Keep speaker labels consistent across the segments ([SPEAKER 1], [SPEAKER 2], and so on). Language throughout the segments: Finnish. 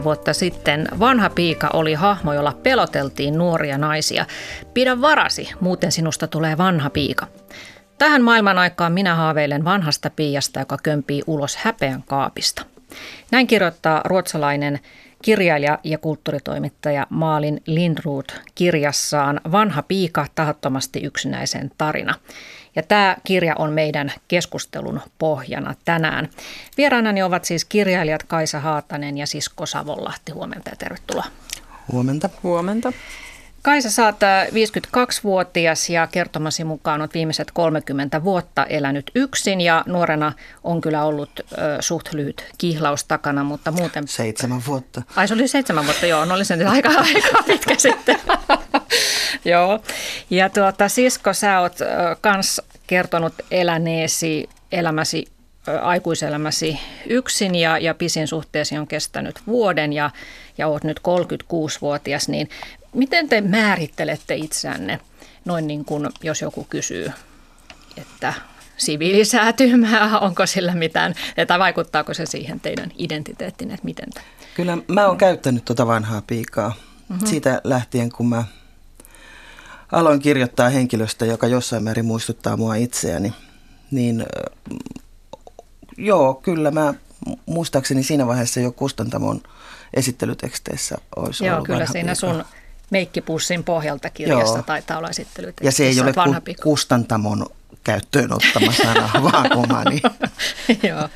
[SPEAKER 1] 5-60 vuotta sitten vanha piika oli hahmo, jolla peloteltiin nuoria naisia. Pidä varasi, muuten sinusta tulee vanha piika. Tähän maailman aikaan minä haaveilen vanhasta piiasta, joka kömpii ulos häpeän kaapista. Näin kirjoittaa ruotsalainen kirjailija ja kulttuuritoimittaja Maalin Lindroth kirjassaan Vanha piika, tahattomasti yksinäisen tarina. Ja tämä kirja on meidän keskustelun pohjana tänään. Vieraanani ovat siis kirjailijat Kaisa Haatanen ja Sisko Savonlahti. Huomenta ja tervetuloa.
[SPEAKER 2] Huomenta.
[SPEAKER 3] Huomenta.
[SPEAKER 1] Kaisa, sä oot 52-vuotias ja kertomasi mukaan olet viimeiset 30 vuotta elänyt yksin ja nuorena on kyllä ollut ö, suht lyhyt kihlaus takana, mutta muuten...
[SPEAKER 2] Seitsemän vuotta.
[SPEAKER 1] Ai se oli seitsemän vuotta, joo, no oli se nyt aika, aika pitkä sitten. joo, ja tuota, sisko, sä oot ö, kans kertonut eläneesi elämäsi aikuiselämäsi yksin ja, ja pisin suhteesi on kestänyt vuoden ja, ja olet nyt 36-vuotias, niin Miten te määrittelette itseänne noin niin kuin, jos joku kysyy, että siviilisäätymää, onko sillä mitään, tai vaikuttaako se siihen teidän identiteettiin, että miten te?
[SPEAKER 2] Kyllä mä oon käyttänyt tuota vanhaa piikaa mm-hmm. siitä lähtien, kun mä aloin kirjoittaa henkilöstä, joka jossain määrin muistuttaa mua itseäni, niin joo, kyllä mä muistaakseni siinä vaiheessa jo Kustantamon esittelyteksteissä olisi
[SPEAKER 1] Joo,
[SPEAKER 2] ollut
[SPEAKER 1] kyllä siinä
[SPEAKER 2] piika.
[SPEAKER 1] sun meikkipussin pohjalta kirjasta Joo. taitaa olla esittelyt.
[SPEAKER 2] Ja se ei ole ku, kustantamon käyttöön ottama sana, vaan omani.
[SPEAKER 1] Joo.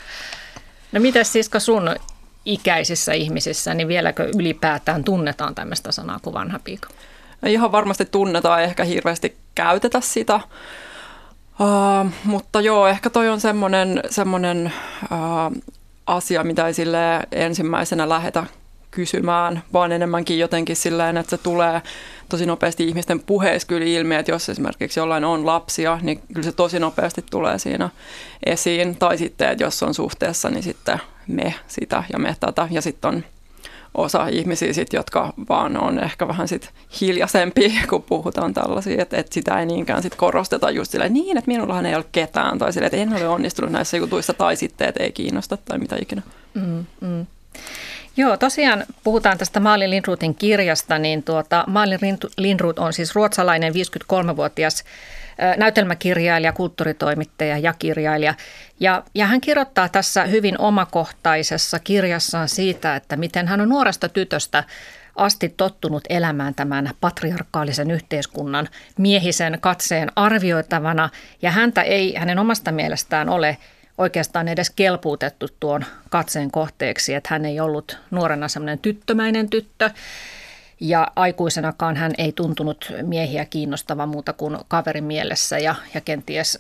[SPEAKER 1] No mitäs sisko sun ikäisissä ihmisissä, niin vieläkö ylipäätään tunnetaan tämmöistä sanaa kuin vanha piika?
[SPEAKER 3] Ihan varmasti tunnetaan, ehkä hirveästi käytetä sitä. Uh, mutta joo, ehkä toi on semmoinen, semmoinen uh, asia, mitä ei sille ensimmäisenä lähetä kysymään, vaan enemmänkin jotenkin silleen, että se tulee tosi nopeasti ihmisten puheessa kyllä ilmi, että jos esimerkiksi jollain on lapsia, niin kyllä se tosi nopeasti tulee siinä esiin. Tai sitten, että jos on suhteessa, niin sitten me sitä ja me tätä. Ja sitten on osa ihmisiä, sit, jotka vaan on ehkä vähän sit hiljaisempia, kun puhutaan tällaisia, että, että sitä ei niinkään sit korosteta just silleen, niin, että minullahan ei ole ketään, tai silleen, että en ole onnistunut näissä jutuissa, tai sitten, että ei kiinnosta, tai mitä ikinä. Mm, mm.
[SPEAKER 1] Joo, tosiaan puhutaan tästä Maalin Lindruthin kirjasta, niin tuota, Maalin Lindruth on siis ruotsalainen 53-vuotias näytelmäkirjailija, kulttuuritoimittaja ja kirjailija. Ja, ja hän kirjoittaa tässä hyvin omakohtaisessa kirjassaan siitä, että miten hän on nuoresta tytöstä asti tottunut elämään tämän patriarkaalisen yhteiskunnan miehisen katseen arvioitavana. Ja häntä ei hänen omasta mielestään ole oikeastaan edes kelpuutettu tuon katseen kohteeksi, että hän ei ollut nuorena semmoinen tyttömäinen tyttö. Ja aikuisenakaan hän ei tuntunut miehiä kiinnostavan muuta kuin kaverin mielessä ja, ja kenties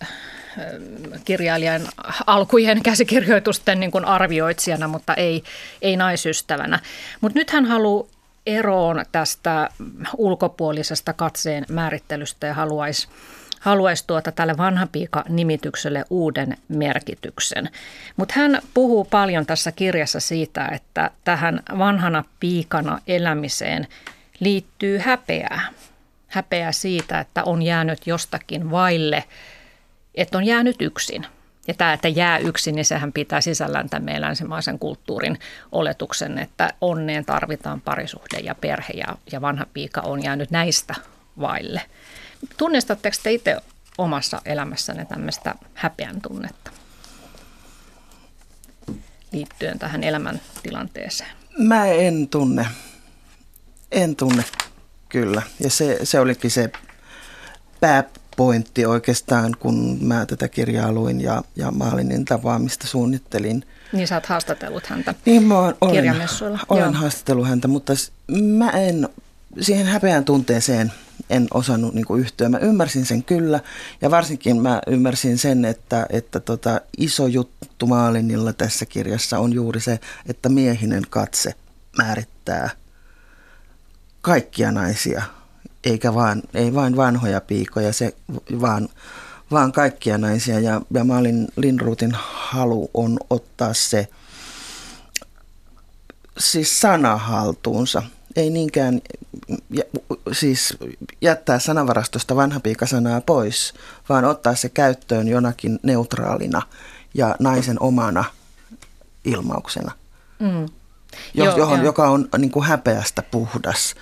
[SPEAKER 1] kirjailijan alkujen käsikirjoitusten niin kuin arvioitsijana, mutta ei, ei naisystävänä. Mutta nyt hän haluaa eroon tästä ulkopuolisesta katseen määrittelystä ja haluaisi haluaisi tuota tälle vanhapiika-nimitykselle uuden merkityksen. Mutta hän puhuu paljon tässä kirjassa siitä, että tähän vanhana piikana elämiseen liittyy häpeää. Häpeää siitä, että on jäänyt jostakin vaille, että on jäänyt yksin. Ja tämä, että jää yksin, niin sehän pitää sisällään tämän meidän länsimaisen kulttuurin oletuksen, että onneen tarvitaan parisuhde ja perhe ja, ja vanha piika on jäänyt näistä vaille. Tunnistatteko te itse omassa elämässänne tämmöistä häpeän tunnetta liittyen tähän elämäntilanteeseen?
[SPEAKER 2] Mä en tunne. En tunne kyllä. Ja se, se olikin se pääpointti oikeastaan, kun mä tätä kirjaa luin ja, ja Maalinin tapaamista suunnittelin.
[SPEAKER 1] Niin sä oot haastatellut häntä
[SPEAKER 2] niin, mä olen, olen haastatellut häntä, mutta mä en siihen häpeän tunteeseen en osannut niin kuin yhtyä. Mä ymmärsin sen kyllä ja varsinkin mä ymmärsin sen, että, että tota, iso juttu Maalinilla tässä kirjassa on juuri se, että miehinen katse määrittää kaikkia naisia, eikä vaan, ei vain vanhoja piikoja, se, vaan, vaan kaikkia naisia. Ja, ja Maalin Linruutin halu on ottaa se siis sana haltuunsa – ei niinkään siis jättää sanavarastosta vanhapiikasanaa pois, vaan ottaa se käyttöön jonakin neutraalina ja naisen omana ilmauksena. Mm. jo, johon, joka on niin kuin häpeästä puhdas.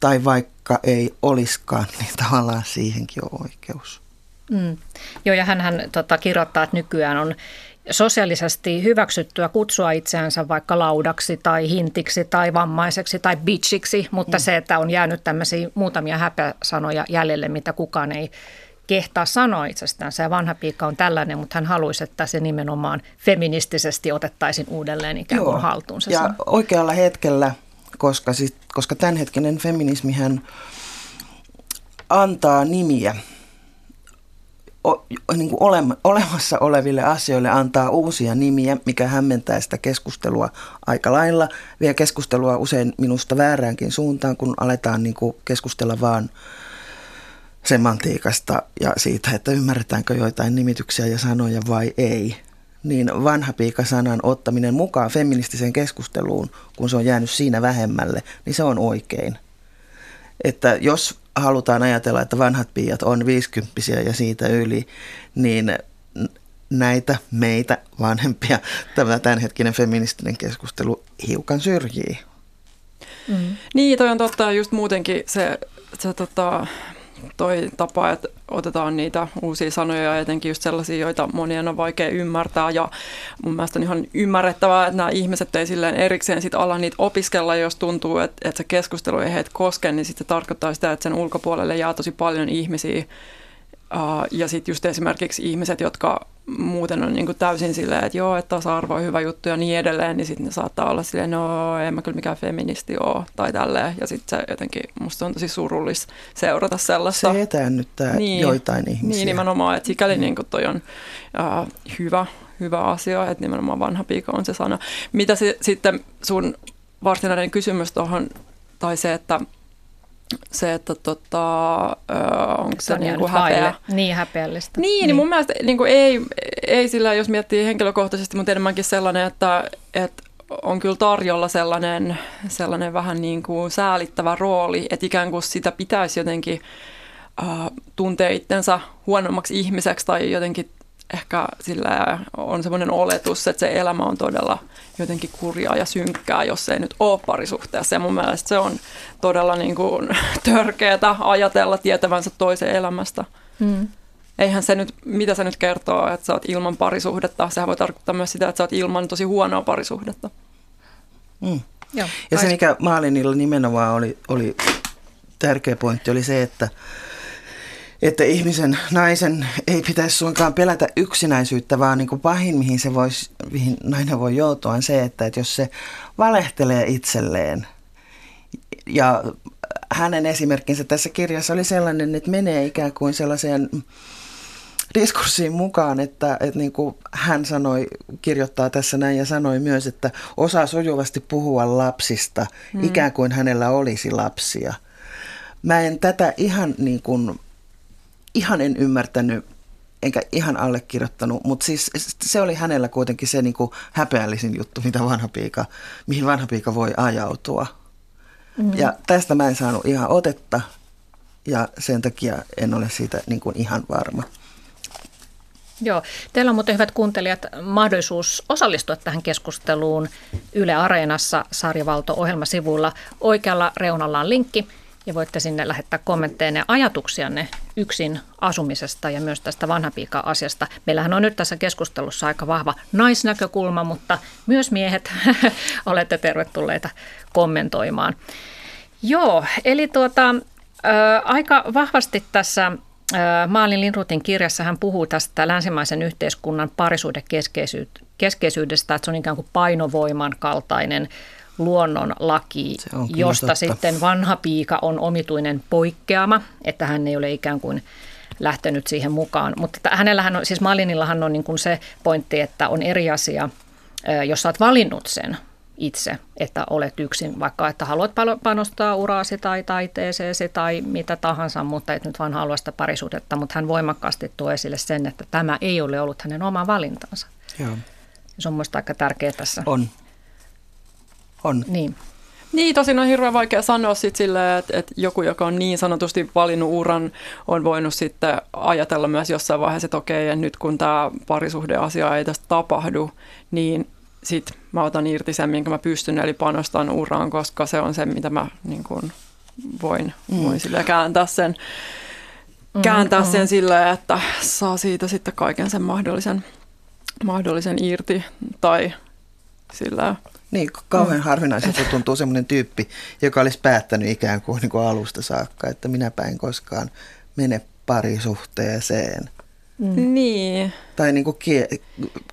[SPEAKER 2] Tai vaikka ei olisikaan, niin tavallaan siihenkin on oikeus.
[SPEAKER 1] Mm. Joo, ja hän, hän tota, kirjoittaa, että nykyään on sosiaalisesti hyväksyttyä kutsua itseänsä vaikka laudaksi tai hintiksi tai vammaiseksi tai bitchiksi, mutta mm. se, että on jäänyt tämmöisiä muutamia häpäsanoja jäljelle, mitä kukaan ei kehtaa sanoa itsestään. Se vanha piikka on tällainen, mutta hän haluaisi, että se nimenomaan feministisesti otettaisiin uudelleen ikään kuin Joo. haltuunsa.
[SPEAKER 2] Ja sana. oikealla hetkellä, koska, siis, koska tämänhetkinen feminismihän antaa nimiä o, niin kuin olema, olemassa oleville asioille antaa uusia nimiä, mikä hämmentää sitä keskustelua aika lailla. Vie keskustelua usein minusta vääräänkin suuntaan, kun aletaan niin kuin keskustella vaan semantiikasta ja siitä, että ymmärretäänkö joitain nimityksiä ja sanoja vai ei. Niin vanha piika-sanan ottaminen mukaan feministiseen keskusteluun, kun se on jäänyt siinä vähemmälle, niin se on oikein. Että jos halutaan ajatella, että vanhat piiat on viisikymppisiä ja siitä yli, niin näitä meitä vanhempia tämä tämänhetkinen feministinen keskustelu hiukan syrjii.
[SPEAKER 3] Mm. Niin, toi on totta. Just muutenkin se, se tota, toi tapa, että otetaan niitä uusia sanoja ja etenkin just sellaisia, joita monien on vaikea ymmärtää ja mun mielestä on ihan ymmärrettävää, että nämä ihmiset ei silleen erikseen sit ala niitä opiskella, jos tuntuu, että, että se keskustelu ei heitä koske, niin sitten se tarkoittaa sitä, että sen ulkopuolelle jää tosi paljon ihmisiä, ja sitten just esimerkiksi ihmiset, jotka muuten on niinku täysin silleen, että joo, että tasa-arvo on hyvä juttu ja niin edelleen, niin sitten ne saattaa olla silleen, no en mä kyllä mikään feministi ole tai tälleen. Ja sitten se jotenkin, musta on tosi surullis seurata sellaista.
[SPEAKER 2] Se etäännyttää niin, joitain ihmisiä.
[SPEAKER 3] Niin nimenomaan, että sikäli niin toi on uh, hyvä, hyvä asia, että nimenomaan vanha piika on se sana. Mitä se, sitten sun varsinainen kysymys tuohon, tai se, että se, että tota, onko se, niin kuin häpeä.
[SPEAKER 1] Niin häpeällistä.
[SPEAKER 3] Niin, niin. niin mun mielestä niin kuin ei, ei sillä, jos miettii henkilökohtaisesti, mutta enemmänkin sellainen, että, että on kyllä tarjolla sellainen, sellainen vähän niin kuin säälittävä rooli, että ikään kuin sitä pitäisi jotenkin uh, tuntea itsensä huonommaksi ihmiseksi tai jotenkin ehkä sillä on semmoinen oletus, että se elämä on todella jotenkin kurjaa ja synkkää, jos ei nyt ole parisuhteessa. Ja mun mielestä se on todella niin kuin törkeätä ajatella tietävänsä toisen elämästä. Mm. Eihän se nyt, mitä se nyt kertoo, että sä oot ilman parisuhdetta. Sehän voi tarkoittaa myös sitä, että sä oot ilman tosi huonoa parisuhdetta.
[SPEAKER 2] Mm. Joo. Ja se, mikä Maalinilla nimenomaan oli, oli tärkeä pointti, oli se, että että ihmisen, naisen ei pitäisi suinkaan pelätä yksinäisyyttä, vaan niin kuin pahin, mihin, se voisi, mihin nainen voi joutua, on se, että, että jos se valehtelee itselleen ja hänen esimerkkinsä tässä kirjassa oli sellainen, että menee ikään kuin sellaiseen diskurssiin mukaan, että, että niin kuin hän sanoi, kirjoittaa tässä näin ja sanoi myös, että osaa sujuvasti puhua lapsista, mm. ikään kuin hänellä olisi lapsia. Mä en tätä ihan niin kuin ihan en ymmärtänyt enkä ihan allekirjoittanut, mutta siis se oli hänellä kuitenkin se niin kuin häpeällisin juttu, mitä vanha piika, mihin vanha piika voi ajautua. Mm. Ja tästä mä en saanut ihan otetta ja sen takia en ole siitä niin kuin ihan varma.
[SPEAKER 1] Joo, teillä on muuten hyvät kuuntelijat mahdollisuus osallistua tähän keskusteluun Yle Areenassa sarjavalto-ohjelmasivuilla. Oikealla reunalla on linkki – ja voitte sinne lähettää kommentteja ja ajatuksianne yksin asumisesta ja myös tästä vanhapiika-asiasta. Meillähän on nyt tässä keskustelussa aika vahva naisnäkökulma, mutta myös miehet olette tervetulleita kommentoimaan. Joo, eli tuota, ä, aika vahvasti tässä Maalin Lindrutin kirjassa hän puhuu tästä länsimaisen yhteiskunnan parisuudekeskeisyydestä, että se on ikään kuin painovoiman kaltainen luonnonlaki, josta totta. sitten vanha piika on omituinen poikkeama, että hän ei ole ikään kuin lähtenyt siihen mukaan. Mutta hänellähän on, siis Malinillahan on niin kuin se pointti, että on eri asia, jos sä oot valinnut sen itse, että olet yksin, vaikka että haluat panostaa uraasi tai taiteeseesi tai mitä tahansa, mutta et nyt vaan halua sitä parisuudetta, mutta hän voimakkaasti tuo esille sen, että tämä ei ole ollut hänen oma valintansa. Joo. Se on mielestäni aika tärkeää tässä.
[SPEAKER 2] On on.
[SPEAKER 3] Niin. Niin, tosin on hirveän vaikea sanoa sit silleen, että, että joku, joka on niin sanotusti valinnut uran, on voinut sitten ajatella myös jossain vaiheessa, että okei, ja nyt kun tämä parisuhdeasia ei tästä tapahdu, niin sit mä otan irti sen, minkä mä pystyn, eli panostan uraan, koska se on se, mitä mä niin kuin voin, mm. voin sille kääntää sen, mm, kääntää mm, sen sillä, että saa siitä sitten kaiken sen mahdollisen, mahdollisen irti tai sillä
[SPEAKER 2] niin, kauhean mm. harvinaiselta tuntuu semmoinen tyyppi, joka olisi päättänyt ikään kuin, niin kuin alusta saakka, että minäpä en koskaan mene parisuhteeseen.
[SPEAKER 3] Mm. Niin.
[SPEAKER 2] Tai niin kuin kie,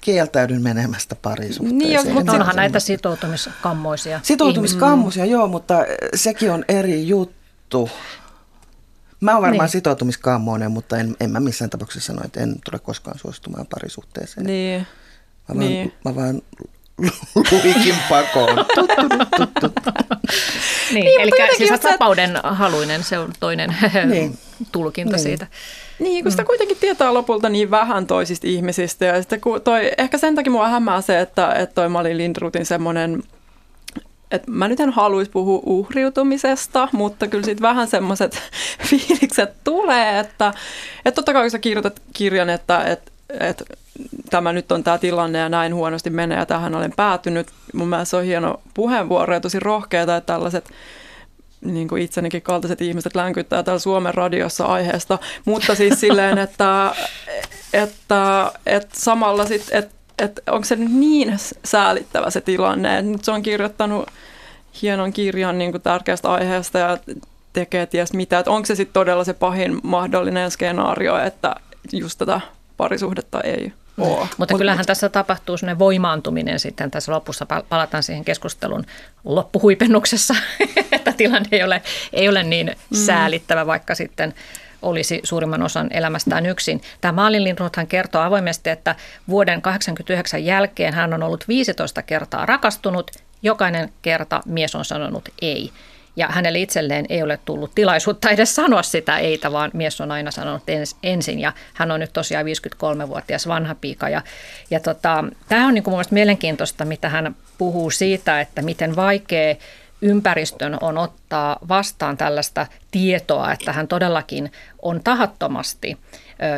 [SPEAKER 2] kieltäydyn menemästä parisuhteeseen.
[SPEAKER 1] Niin, mutta onhan näitä sitoutumiskammoisia
[SPEAKER 2] Sitoutumiskammoisia, mm. joo, mutta sekin on eri juttu. Mä oon varmaan niin. sitoutumiskammoinen, mutta en, en mä missään tapauksessa sano, että en tule koskaan suostumaan parisuhteeseen.
[SPEAKER 3] Niin.
[SPEAKER 2] Mä vaan, niin. mä vaan luikin pakoon.
[SPEAKER 1] niin, niin, eli siis se... vapauden haluinen, se on toinen niin. tulkinta niin. siitä.
[SPEAKER 3] Niin, kun sitä mm. kuitenkin tietää lopulta niin vähän toisista ihmisistä. Ja sitten kun toi, ehkä sen takia mua hämää se, että, että toi Malin Lindrutin semmoinen että mä nyt en haluaisi puhua uhriutumisesta, mutta kyllä siitä vähän semmoiset fiilikset tulee, että, että totta kai kun sä kirjoitat kirjan, että, että, että tämä nyt on tämä tilanne ja näin huonosti menee ja tähän olen päätynyt. Mun mielestä se on hieno puheenvuoro ja tosi rohkeata, että tällaiset niin kuin itsenikin kaltaiset ihmiset länkyttää täällä Suomen radiossa aiheesta, mutta siis silleen, että, että, että samalla sitten, että, että onko se nyt niin säälittävä se tilanne, että nyt se on kirjoittanut hienon kirjan niin kuin tärkeästä aiheesta ja tekee ties mitä, että onko se sitten todella se pahin mahdollinen skenaario, että just tätä parisuhdetta ei ole.
[SPEAKER 1] Mutta kyllähän tässä tapahtuu sellainen voimaantuminen sitten tässä lopussa. Palataan siihen keskustelun loppuhuipennuksessa, että tilanne ei ole, ei ole niin mm. säälittävä, vaikka sitten olisi suurimman osan elämästään yksin. Tämä Maalin Lindroth kertoo avoimesti, että vuoden 1989 jälkeen hän on ollut 15 kertaa rakastunut. Jokainen kerta mies on sanonut ei. Ja hänelle itselleen ei ole tullut tilaisuutta edes sanoa sitä eitä, vaan mies on aina sanonut ens, ensin. Ja hän on nyt tosiaan 53-vuotias vanha piika. Ja, ja tota, tämä on niin kuin mielenkiintoista, mitä hän puhuu siitä, että miten vaikea ympäristön on ottaa vastaan tällaista tietoa, että hän todellakin on tahattomasti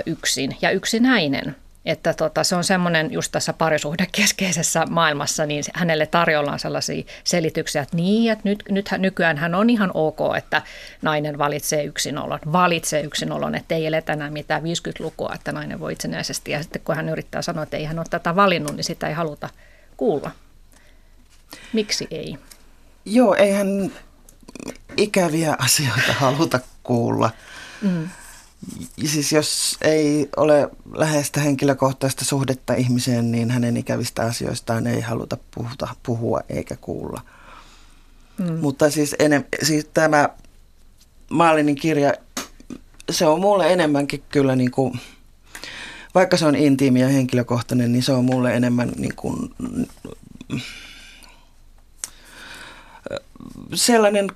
[SPEAKER 1] yksin ja yksinäinen. Että tota, se on semmoinen just tässä parisuhdekeskeisessä maailmassa, niin hänelle tarjollaan sellaisia selityksiä, että niin, että nyt, nyt nykyään hän on ihan ok, että nainen valitsee yksinolon, valitsee yksinolon, että ei eletä enää mitään 50-lukua, että nainen voi itsenäisesti. Ja sitten kun hän yrittää sanoa, että ei hän ole tätä valinnut, niin sitä ei haluta kuulla. Miksi ei?
[SPEAKER 2] Joo, eihän ikäviä asioita haluta kuulla. Mm siis jos ei ole läheistä henkilökohtaista suhdetta ihmiseen, niin hänen ikävistä asioistaan ei haluta puhuta, puhua eikä kuulla. Mm. Mutta siis, enem, siis tämä Maalinin kirja, se on mulle enemmänkin kyllä niin kuin, vaikka se on intiimi ja henkilökohtainen, niin se on mulle enemmän niin kuin, sellainen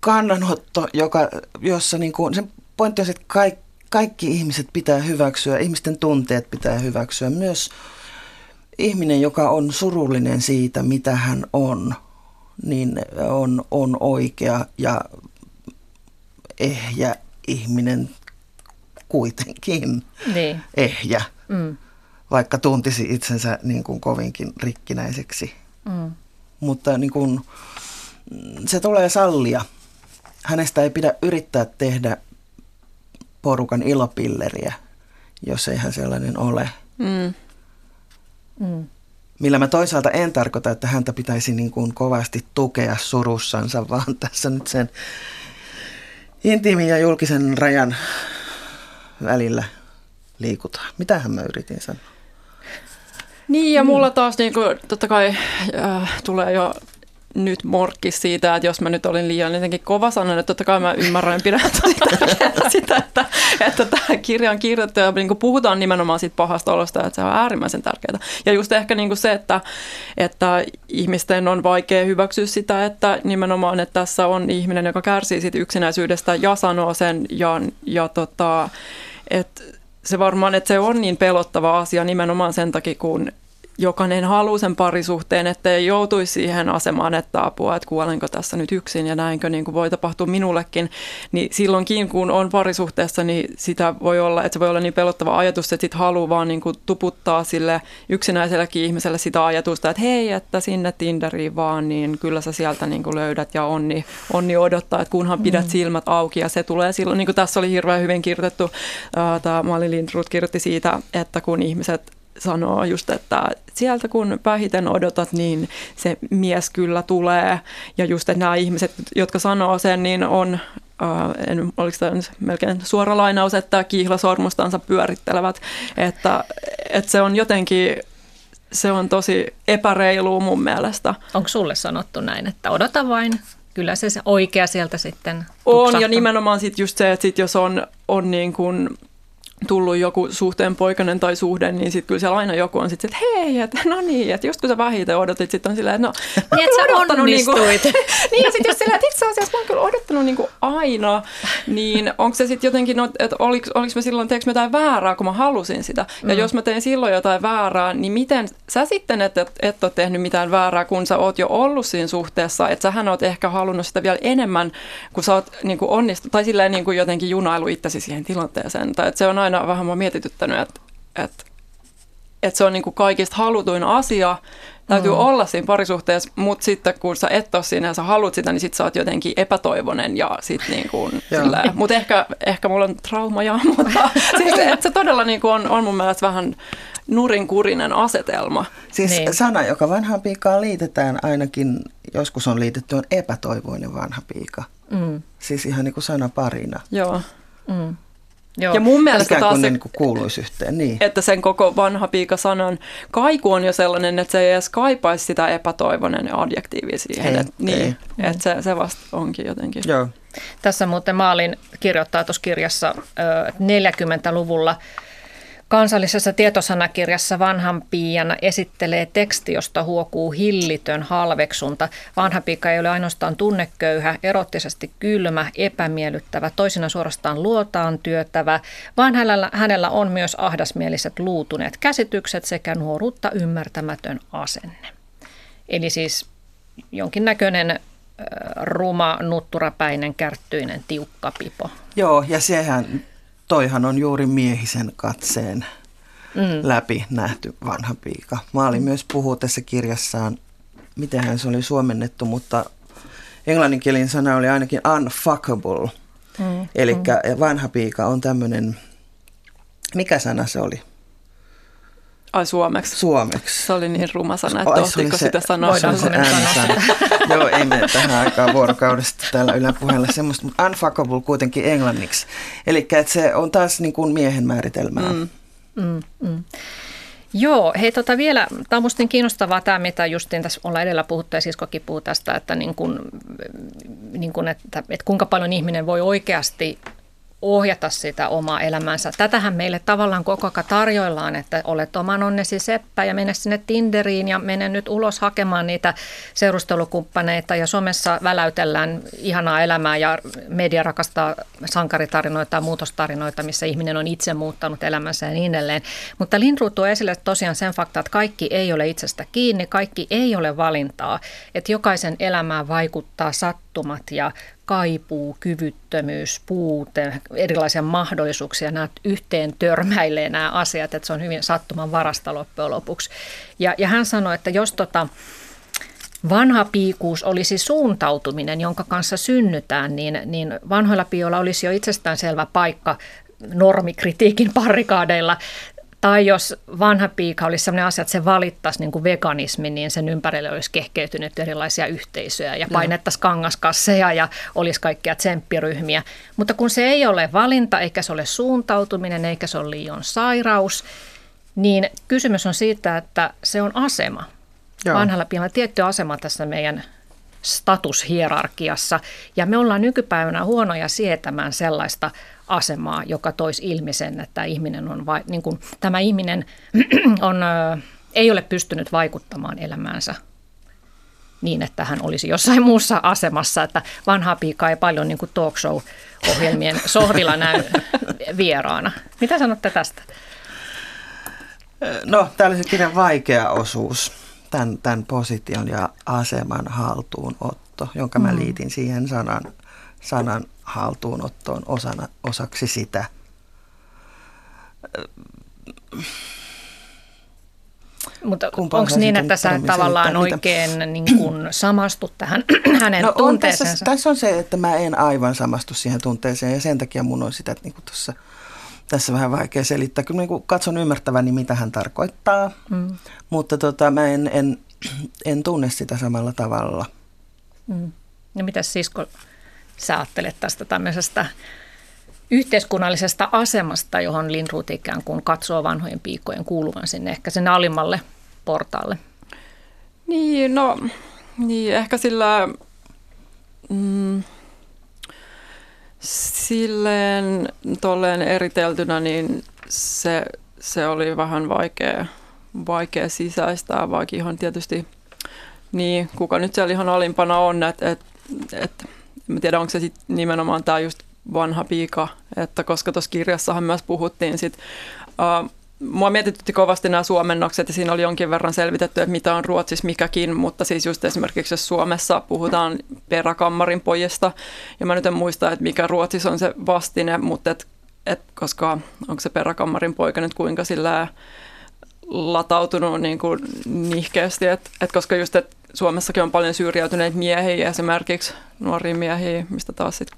[SPEAKER 2] kannanotto, joka, jossa niin kuin, sen pointti on, että kaikki, kaikki ihmiset pitää hyväksyä, ihmisten tunteet pitää hyväksyä. Myös ihminen, joka on surullinen siitä, mitä hän on, niin on, on oikea ja ehjä ihminen kuitenkin. Niin. Ehjä, mm. vaikka tuntisi itsensä niin kuin kovinkin rikkinäiseksi. Mm. Mutta niin kuin, se tulee sallia. Hänestä ei pidä yrittää tehdä porukan ilopilleriä, jos eihän sellainen ole. Mm. Mm. Millä mä toisaalta en tarkoita, että häntä pitäisi niin kuin kovasti tukea surussansa, vaan tässä nyt sen intiimin ja julkisen rajan välillä liikutaan. Mitähän mä yritin sanoa?
[SPEAKER 3] Niin, ja mulla taas niin kuin, totta kai äh, tulee jo nyt morkki siitä, että jos mä nyt olin liian jotenkin kova sanon, että totta kai mä ymmärrän pidän sitä, että, että tämä kirja on kirjoittu ja niin puhutaan nimenomaan siitä pahasta olosta, että se on äärimmäisen tärkeää. Ja just ehkä niin se, että, että ihmisten on vaikea hyväksyä sitä, että nimenomaan, että tässä on ihminen, joka kärsii siitä yksinäisyydestä ja sanoo sen ja, ja tota, että se varmaan, että se on niin pelottava asia nimenomaan sen takia, kun jokainen haluaa sen parisuhteen, että ei joutuisi siihen asemaan, että apua, että kuolenko tässä nyt yksin ja näinkö niin kuin voi tapahtua minullekin, niin silloinkin kun on parisuhteessa, niin sitä voi olla, että se voi olla niin pelottava ajatus, että sitten haluaa vaan niin kuin tuputtaa sille yksinäisellekin ihmiselle sitä ajatusta, että hei, että sinne Tinderiin vaan, niin kyllä sä sieltä niin kuin löydät ja onni, onni odottaa, että kunhan pidät mm. silmät auki ja se tulee silloin, niin kuin tässä oli hirveän hyvin kirjoitettu, tämä Mali Lindroth kirjoitti siitä, että kun ihmiset sanoo just, että sieltä kun vähiten odotat, niin se mies kyllä tulee. Ja just, että nämä ihmiset, jotka sanoo sen, niin on, äh, en, oliko tämä melkein suora lainaus, että kihlasormustansa pyörittelevät. Että, että se on jotenkin se on tosi epäreilu mun mielestä.
[SPEAKER 1] Onko sulle sanottu näin, että odota vain, kyllä se, oikea sieltä sitten
[SPEAKER 3] On, ja nimenomaan sit just se, että sit jos on, on niin kuin tullut joku suhteen poikainen tai suhde, niin sitten kyllä siellä aina joku on sitten, että hei, että no niin, että just kun sä vähiten odotit, sitten on silleen, että no
[SPEAKER 1] niin, että sä odottanut niin kuin,
[SPEAKER 3] niin ja sitten jos silleen, että itse asiassa mä oon kyllä odottanut niin kuin aina, niin onko se sitten jotenkin, no, että oliko, oliko mä silloin, teekö mä jotain väärää, kun mä halusin sitä. Ja mm. jos mä teen silloin jotain väärää, niin miten sä sitten et, et, et ole tehnyt mitään väärää, kun sä oot jo ollut siinä suhteessa, että sähän oot ehkä halunnut sitä vielä enemmän, kun sä oot niin kuin onnistunut, tai silleen niin kuin jotenkin junailu itsesi siihen tilanteeseen. Tai että se on aina vähän mua mietityttänyt, että, että, että se on niin kuin kaikista halutuin asia, täytyy mm. olla siinä parisuhteessa, mutta sitten kun sä et ole siinä ja sä haluat sitä, niin sitten sä oot jotenkin epätoivonen ja sitten niin kuin Mutta ehkä, ehkä mulla on traumaja, mutta siis, että se todella niin kuin on, on mun mielestä vähän nurinkurinen asetelma.
[SPEAKER 2] Siis niin. sana, joka vanhaan piikaan liitetään ainakin, joskus on liitetty, on epätoivoinen vanha piika. Mm. Siis ihan niin kuin sana parina.
[SPEAKER 3] Joo. Mm. Joo. Ja mun mielestä taas
[SPEAKER 2] se, niin kuuluisi yhteen. Niin.
[SPEAKER 3] Että sen koko vanha piika-sanan kaiku on jo sellainen, että se ei edes kaipaisi sitä epätoivoinen adjektiivi siihen. Ei, että, niin, ei. että se, se vasta onkin jotenkin.
[SPEAKER 2] Joo.
[SPEAKER 1] Tässä muuten Maalin kirjoittaa tuossa kirjassa 40-luvulla Kansallisessa tietosanakirjassa vanhan piian esittelee teksti, josta huokuu hillitön halveksunta. Vanha piika ei ole ainoastaan tunneköyhä, erottisesti kylmä, epämiellyttävä, toisina suorastaan luotaan työtävä, vaan hänellä, hänellä on myös ahdasmieliset luutuneet käsitykset sekä nuoruutta ymmärtämätön asenne. Eli siis jonkinnäköinen ruma, nutturapäinen, kärttyinen, tiukka pipo.
[SPEAKER 2] Joo, ja sehän toihan on juuri miehisen katseen mm. läpi nähty vanha piika. Maali mm. myös puhuu tässä kirjassaan, mitenhän se oli suomennettu, mutta englanninkielinen sana oli ainakin unfuckable. Mm. Eli mm. vanha piika on tämmöinen, mikä sana se oli?
[SPEAKER 3] Ai suomeksi?
[SPEAKER 2] Suomeksi.
[SPEAKER 3] Se oli niin ruma sana, että tohtiko sitä sanoa?
[SPEAKER 2] Se on se äänisana. Joo, ei mene tähän aikaan vuorokaudesta täällä yläpuheella semmoista, mutta unfuckable kuitenkin englanniksi. Eli se on taas niin kuin miehen määritelmää. Mm. Mm,
[SPEAKER 1] mm. Joo, hei tota vielä, tämä on minusta niin kiinnostavaa tämä, mitä justiin tässä ollaan edellä puhuttu ja siskokin puhuu tästä, että, niin kun, niin kun, että, että kuinka paljon ihminen voi oikeasti ohjata sitä omaa elämänsä. Tätähän meille tavallaan koko ajan tarjoillaan, että olet oman onnesi seppä ja mene sinne Tinderiin ja mene nyt ulos hakemaan niitä seurustelukumppaneita ja somessa väläytellään ihanaa elämää ja media rakastaa sankaritarinoita ja muutostarinoita, missä ihminen on itse muuttanut elämänsä ja niin edelleen. Mutta Lindroth tuo esille tosiaan sen fakta, että kaikki ei ole itsestä kiinni, kaikki ei ole valintaa, että jokaisen elämään vaikuttaa sattumat ja kaipuu, kyvyttömyys, puute, erilaisia mahdollisuuksia, nämä yhteen törmäilee nämä asiat, että se on hyvin sattuman varasta loppujen lopuksi. Ja, ja hän sanoi, että jos tota, vanha piikuus olisi suuntautuminen, jonka kanssa synnytään, niin, niin vanhoilla pioilla olisi jo itsestäänselvä paikka normikritiikin parikaadeilla tai jos vanha piika olisi sellainen asia, että se valittaisi niin kuin veganismi, niin sen ympärille olisi kehkeytynyt erilaisia yhteisöjä ja painettaisiin kangaskasseja ja olisi kaikkia tsemppiryhmiä. Mutta kun se ei ole valinta, eikä se ole suuntautuminen, eikä se ole liian sairaus, niin kysymys on siitä, että se on asema. Joo. Vanhalla pienellä tietty asema tässä meidän statushierarkiassa. Ja me ollaan nykypäivänä huonoja sietämään sellaista asemaa, joka toisi ilmi sen, että ihminen on vai, niin kuin, tämä ihminen on, ei ole pystynyt vaikuttamaan elämäänsä niin, että hän olisi jossain muussa asemassa, että vanha piika ei paljon niin kuin talk show-ohjelmien sohvilla näy vieraana. Mitä sanotte tästä?
[SPEAKER 2] No, tämä oli se kirjan vaikea osuus, tämän, tämän position ja aseman haltuunotto, jonka mä mm. liitin siihen sanan, sanan haltuunottoon osana, osaksi sitä.
[SPEAKER 1] Mutta onko niin, että sä tavallaan oikein mitä... niin kun samastut tähän hänen no tunteeseensa?
[SPEAKER 2] On tässä, tässä on se, että mä en aivan samastu siihen tunteeseen ja sen takia mun on sitä niin kuin tuossa, tässä vähän vaikea selittää. Kyllä niin katson ymmärtäväni, mitä hän tarkoittaa, mm. mutta tota, mä en, en, en tunne sitä samalla tavalla.
[SPEAKER 1] Mm. No mitä sisko sä ajattelet tästä tämmöisestä yhteiskunnallisesta asemasta, johon Lindroth ikään kuin katsoo vanhojen piikkojen kuuluvan sinne ehkä sen alimmalle portaalle?
[SPEAKER 3] Niin, no niin, ehkä sillä mm, silleen tolleen eriteltynä, niin se, se oli vähän vaikea, vaikea sisäistää, vaikka ihan tietysti niin, kuka nyt siellä ihan alimpana on, että et, et, en tiedä onko se sit nimenomaan tämä just vanha piika, että koska tuossa kirjassahan myös puhuttiin sit, uh, Mua mietitytti kovasti nämä suomennokset ja siinä oli jonkin verran selvitetty, että mitä on Ruotsissa mikäkin, mutta siis just esimerkiksi jos Suomessa puhutaan peräkammarin pojista, ja mä nyt en muista, että mikä Ruotsissa on se vastine, mutta et, et, koska onko se peräkammarin poika nyt kuinka sillä latautunut niin kuin nihkeästi, että et koska just, että Suomessakin on paljon syrjäytyneitä miehiä, esimerkiksi nuoria miehiä, mistä taas sit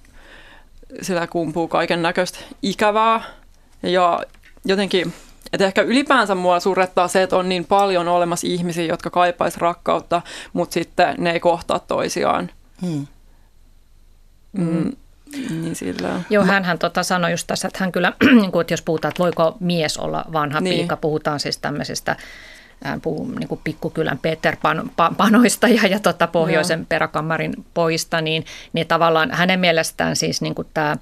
[SPEAKER 3] sillä kumpuu kaiken näköistä ikävää. Ja jotenkin, että ehkä ylipäänsä mua surrettaa se, että on niin paljon olemassa ihmisiä, jotka kaipaisi rakkautta, mutta sitten ne ei kohtaa toisiaan. Hmm. Mm. Niin sillä.
[SPEAKER 1] Joo, hän tota sanoi just tässä, että hän kyllä, niin kuin, että jos puhutaan, että voiko mies olla vanha niin. piika, puhutaan siis tämmöisestä puhuu niin kuin pikkukylän Peter Panoista ja, ja tota pohjoisen Joo. peräkammarin poista, niin, niin tavallaan hänen mielestään siis niin kuin tämä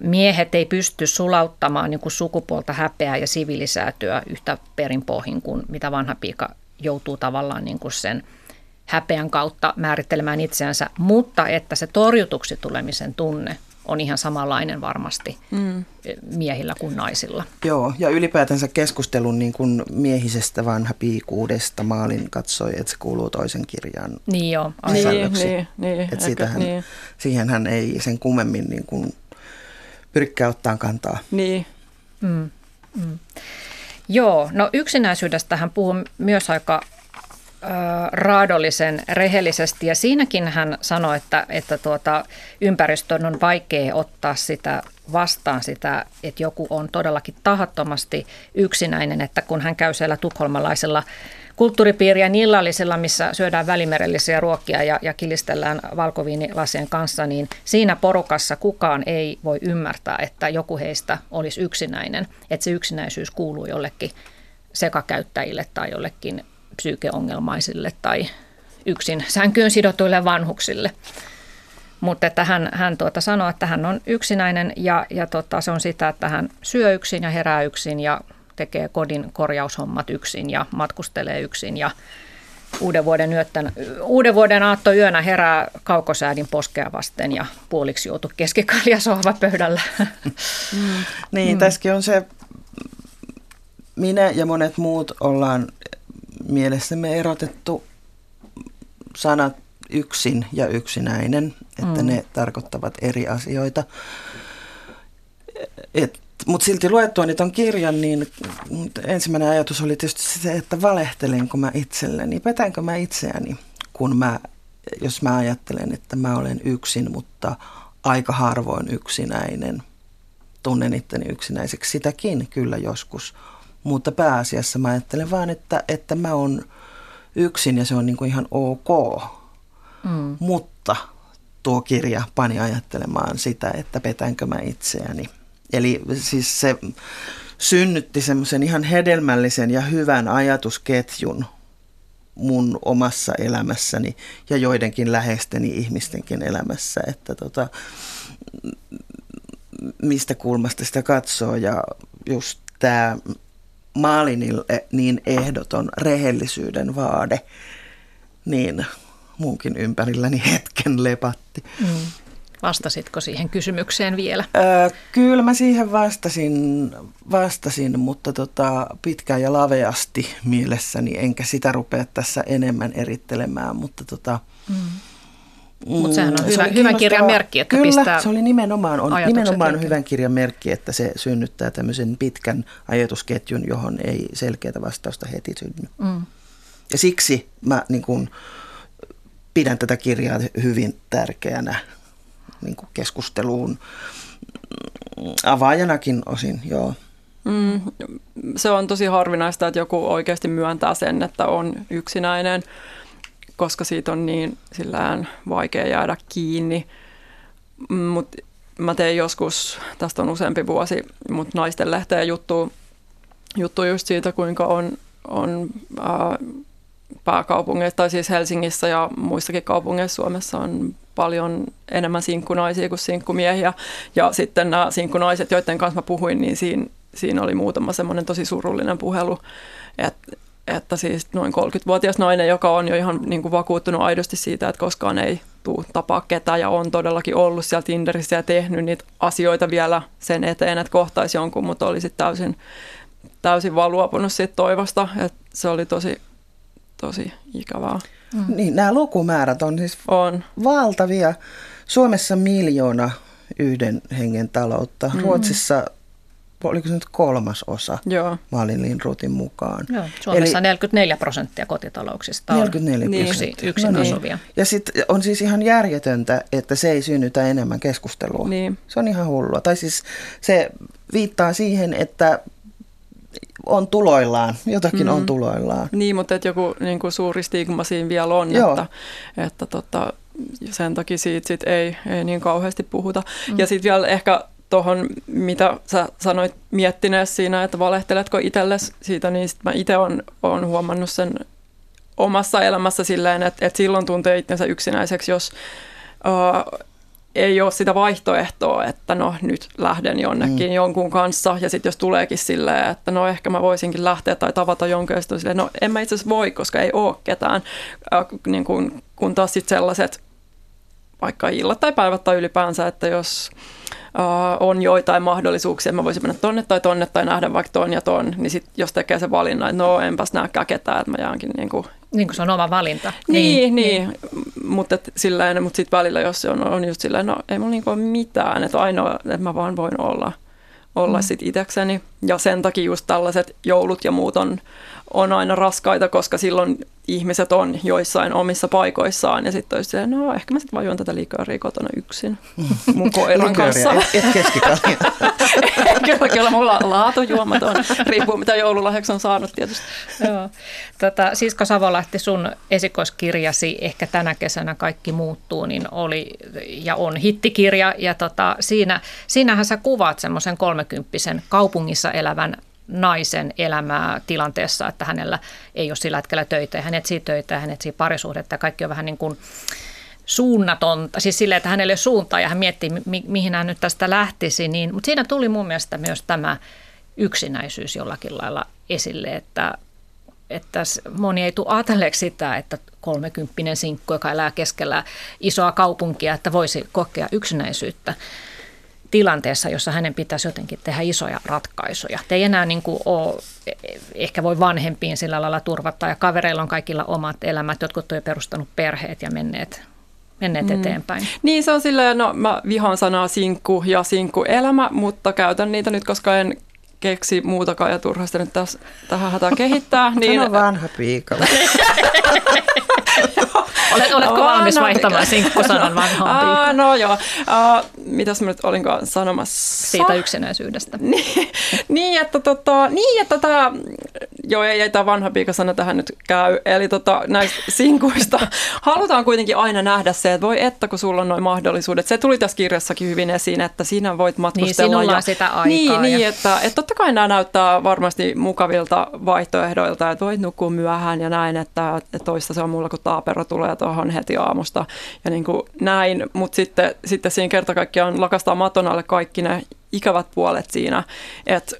[SPEAKER 1] miehet ei pysty sulauttamaan niin kuin sukupuolta häpeää ja sivilisäätyä yhtä perinpohjin kuin mitä vanha piika joutuu tavallaan niin kuin sen häpeän kautta määrittelemään itseänsä, mutta että se torjutuksi tulemisen tunne on ihan samanlainen varmasti mm. miehillä kuin naisilla.
[SPEAKER 2] Joo, ja ylipäätänsä keskustelun niin kuin miehisestä vanha piikuudesta maalin katsoi, että se kuuluu toisen kirjan
[SPEAKER 1] Niin joo,
[SPEAKER 3] niin, niin, niin,
[SPEAKER 2] että siitähän, niin. siihen hän ei sen kummemmin niin kuin pyrkkää ottaa kantaa.
[SPEAKER 3] Niin.
[SPEAKER 1] Mm, mm. Joo, no yksinäisyydestä hän puhuu myös aika raadollisen rehellisesti. Ja siinäkin hän sanoi, että, että tuota, ympäristön on vaikea ottaa sitä vastaan sitä, että joku on todellakin tahattomasti yksinäinen, että kun hän käy siellä tukholmalaisella kulttuuripiirien illallisella, missä syödään välimerellisiä ruokia ja, ja kilistellään valkoviinilasien kanssa, niin siinä porukassa kukaan ei voi ymmärtää, että joku heistä olisi yksinäinen, että se yksinäisyys kuuluu jollekin sekakäyttäjille tai jollekin psyykeongelmaisille tai yksin sänkyyn sidotuille vanhuksille. Mutta että hän, hän tuota sanoo, että hän on yksinäinen ja, ja tota, se on sitä, että hän syö yksin ja herää yksin ja tekee kodin korjaushommat yksin ja matkustelee yksin ja uuden vuoden, yöttän, uuden vuoden yönä herää kaukosäädin poskea vasten ja puoliksi joutu keskikalja pöydällä.
[SPEAKER 2] Mm. niin, mm. tässäkin on se, minä ja monet muut ollaan mielessämme erotettu sanat yksin ja yksinäinen, että mm. ne tarkoittavat eri asioita. Mutta silti luettua on kirjan, niin ensimmäinen ajatus oli tietysti se, että valehtelenko mä itselleni, petänkö mä itseäni, kun mä, jos mä ajattelen, että mä olen yksin, mutta aika harvoin yksinäinen. Tunnen itteni yksinäiseksi sitäkin kyllä joskus, mutta pääasiassa mä ajattelen vaan, että, että mä oon yksin ja se on niin kuin ihan ok. Mm. Mutta tuo kirja pani ajattelemaan sitä, että petänkö mä itseäni. Eli siis se synnytti semmoisen ihan hedelmällisen ja hyvän ajatusketjun mun omassa elämässäni ja joidenkin läheisteni ihmistenkin elämässä, että tota, mistä kulmasta sitä katsoo ja just tämä Maalinille niin ehdoton rehellisyyden vaade, niin munkin ympärilläni hetken lepatti. Mm.
[SPEAKER 1] Vastasitko siihen kysymykseen vielä?
[SPEAKER 2] Öö, kyllä mä siihen vastasin, vastasin mutta tota, pitkään ja laveasti mielessäni, enkä sitä rupea tässä enemmän erittelemään, mutta tota, mm.
[SPEAKER 1] Mutta sehän on hyvä, se hyvän kirjan merkki, että
[SPEAKER 2] Kyllä,
[SPEAKER 1] pistää
[SPEAKER 2] se oli nimenomaan, on nimenomaan hyvän kirjan merkki, että se synnyttää tämmöisen pitkän ajatusketjun, johon ei selkeää vastausta heti synny. Mm. Ja siksi mä niin kun, pidän tätä kirjaa hyvin tärkeänä niin kuin keskusteluun avaajanakin osin, joo. Mm,
[SPEAKER 3] se on tosi harvinaista, että joku oikeasti myöntää sen, että on yksinäinen, koska siitä on niin sillään vaikea jäädä kiinni. Mutta mä tein joskus, tästä on useampi vuosi, mutta naisten lehteen juttu, juttu just siitä, kuinka on, on ää, pääkaupungeissa, tai siis Helsingissä ja muissakin kaupungeissa Suomessa on paljon enemmän sinkkunaisia kuin sinkkumiehiä. Ja sitten nämä sinkkunaiset, joiden kanssa mä puhuin, niin siinä, siinä oli muutama semmoinen tosi surullinen puhelu, että että siis noin 30-vuotias nainen, joka on jo ihan niin kuin vakuuttunut aidosti siitä, että koskaan ei tule tapaa ketään ja on todellakin ollut siellä Tinderissä ja tehnyt niitä asioita vielä sen eteen, että kohtaisi jonkun, mutta oli sitten täysin, täysin vaan luopunut siitä toivosta. Että se oli tosi, tosi ikävää.
[SPEAKER 2] Mm. Niin, nämä lukumäärät on siis on. valtavia. Suomessa miljoona yhden hengen taloutta. Mm. Ruotsissa oliko se nyt kolmas osa Joo. Malin Lindrutin mukaan.
[SPEAKER 1] Joo, Suomessa Eli, 44 prosenttia kotitalouksista on 44 niin. yksi, yksin no niin. asuvia.
[SPEAKER 2] Ja sitten on siis ihan järjetöntä, että se ei synnytä enemmän keskustelua. Niin. Se on ihan hullua. Tai siis se viittaa siihen, että on tuloillaan, jotakin mm. on tuloillaan.
[SPEAKER 3] Niin, mutta että joku niin kuin suuri stigma siinä vielä on, Joo. että, että tota, sen takia siitä sit ei, ei niin kauheasti puhuta. Mm. Ja sitten vielä ehkä tuohon, mitä sä sanoit miettineessä siinä, että valehteletko itsellesi siitä, niin sit mä itse olen on huomannut sen omassa elämässä silleen, että, että silloin tuntee itsensä yksinäiseksi, jos uh, ei ole sitä vaihtoehtoa, että no nyt lähden jonnekin mm. jonkun kanssa ja sitten jos tuleekin silleen, että no ehkä mä voisinkin lähteä tai tavata jonkun ja silleen, no en mä itse asiassa voi, koska ei ole ketään, äh, niin kun, kun taas sitten sellaiset vaikka illat tai päivät tai ylipäänsä, että jos uh, on joitain mahdollisuuksia, että mä voisin mennä tonne tai tonne tai nähdä vaikka ton ja ton, niin sit jos tekee se valinnan, että no enpäs näkään ketään, että mä jäänkin niin kuin
[SPEAKER 1] niin kuin se on oma valinta.
[SPEAKER 3] Niin, niin, niin. mutta silleen, mutta sitten välillä, jos se on, on just silleen, no ei mulla niinku ole mitään, että ainoa, että mä vaan voin olla, olla mm. sit itsekseni. Ja sen takia just tällaiset joulut ja muut on, on aina raskaita, koska silloin ihmiset on joissain omissa paikoissaan ja sitten olisi se, no ehkä mä sitten vaan juon tätä liikööriä kotona yksin mun koiran kanssa.
[SPEAKER 2] Et, et keskikalja.
[SPEAKER 3] kyllä, kyllä mulla laatujuomat on, riippuu mitä joululahjaksi on saanut tietysti.
[SPEAKER 1] Joo. Tota, Sisko Savolahti, sun esikoiskirjasi Ehkä tänä kesänä kaikki muuttuu, niin oli ja on hittikirja ja tota, siinä, siinähän sä kuvaat semmoisen kolmekymppisen kaupungissa elävän naisen elämää tilanteessa, että hänellä ei ole sillä hetkellä töitä ja hän etsii töitä ja hän etsii parisuhdetta. Kaikki on vähän niin kuin suunnatonta, siis silleen, että hänelle suuntaa ja hän miettii, mi- mihin hän nyt tästä lähtisi, niin, mutta siinä tuli mun mielestä myös tämä yksinäisyys jollakin lailla esille, että, että moni ei tule ajatelleeksi sitä, että kolmekymppinen sinkku, joka elää keskellä isoa kaupunkia, että voisi kokea yksinäisyyttä tilanteessa, jossa hänen pitäisi jotenkin tehdä isoja ratkaisuja. Te ei enää niin kuin ole, ehkä voi vanhempiin sillä lailla turvata ja kavereilla on kaikilla omat elämät, jotkut on jo perustanut perheet ja menneet menneet mm. eteenpäin.
[SPEAKER 3] Niin se on silleen, no mä vihaan sanaa sinkku ja sinkku elämä, mutta käytän niitä nyt, koska en keksi muutakaan ja turhasta nyt tässä, tähän hätään kehittää.
[SPEAKER 2] niin, Sano vanha piika.
[SPEAKER 1] Olet, oletko no, valmis vaihtamaan sinkkusanan vanhaan piikkaan?
[SPEAKER 3] No joo. Uh, mitäs mä nyt olinkaan sanomassa?
[SPEAKER 1] Siitä yksinäisyydestä.
[SPEAKER 3] niin, niin, että, tota, niin, että tämä, joo ei, ei tämä vanha piikasana tähän nyt käy. Eli tota, näistä sinkuista halutaan kuitenkin aina nähdä se, että voi että kun sulla on noin mahdollisuudet. Se tuli tässä kirjassakin hyvin esiin, että sinä voit matkustella.
[SPEAKER 1] Niin, sinulla ja, on sitä aikaa.
[SPEAKER 3] Niin, ja... niin että, että totta kai nämä näyttää varmasti mukavilta vaihtoehdoilta, että voit nukkua myöhään ja näin, että, että toista se on mulla, kun taapero tulee tuohon heti aamusta ja niin kuin näin, mutta sitten, sitten siinä kerta kaikkiaan lakastaa maton alle kaikki ne ikävät puolet siinä. Et,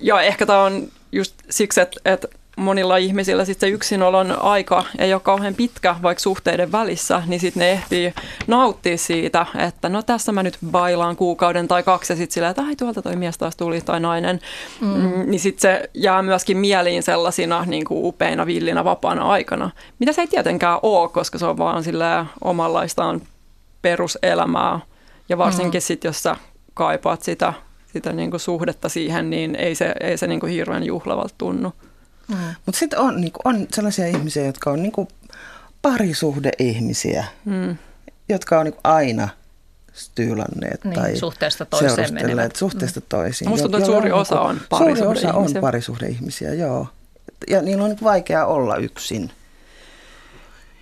[SPEAKER 3] ja ehkä tämä on just siksi, että et monilla ihmisillä sitten se yksinolon aika ei ole kauhean pitkä, vaikka suhteiden välissä, niin sitten ne ehtii nauttia siitä, että no tässä mä nyt bailaan kuukauden tai kaksi ja sitten silleen, että ai tuolta toi mies taas tuli tai nainen. Mm. Mm, niin sitten se jää myöskin mieliin sellaisina niin kuin upeina, villinä, vapaana aikana, mitä se ei tietenkään ole, koska se on vaan silleen omanlaistaan peruselämää. Ja varsinkin mm. sitten, jos sä kaipaat sitä, sitä niin kuin suhdetta siihen, niin ei se, ei se niin kuin hirveän juhlavalta tunnu.
[SPEAKER 2] Mm. Mutta sitten on, niin on sellaisia ihmisiä, jotka on niin parisuhdeihmisiä, mm. jotka on niin aina styylanneet niin, tai
[SPEAKER 1] suhteesta toiseen menevät.
[SPEAKER 2] suhteesta mm. toisiin.
[SPEAKER 3] Musta tuntuu, että suuri osa on
[SPEAKER 2] parisuhdeihmisiä. Suuri osa on parisuhdeihmisiä, joo. Ja niillä on niin vaikea olla yksin.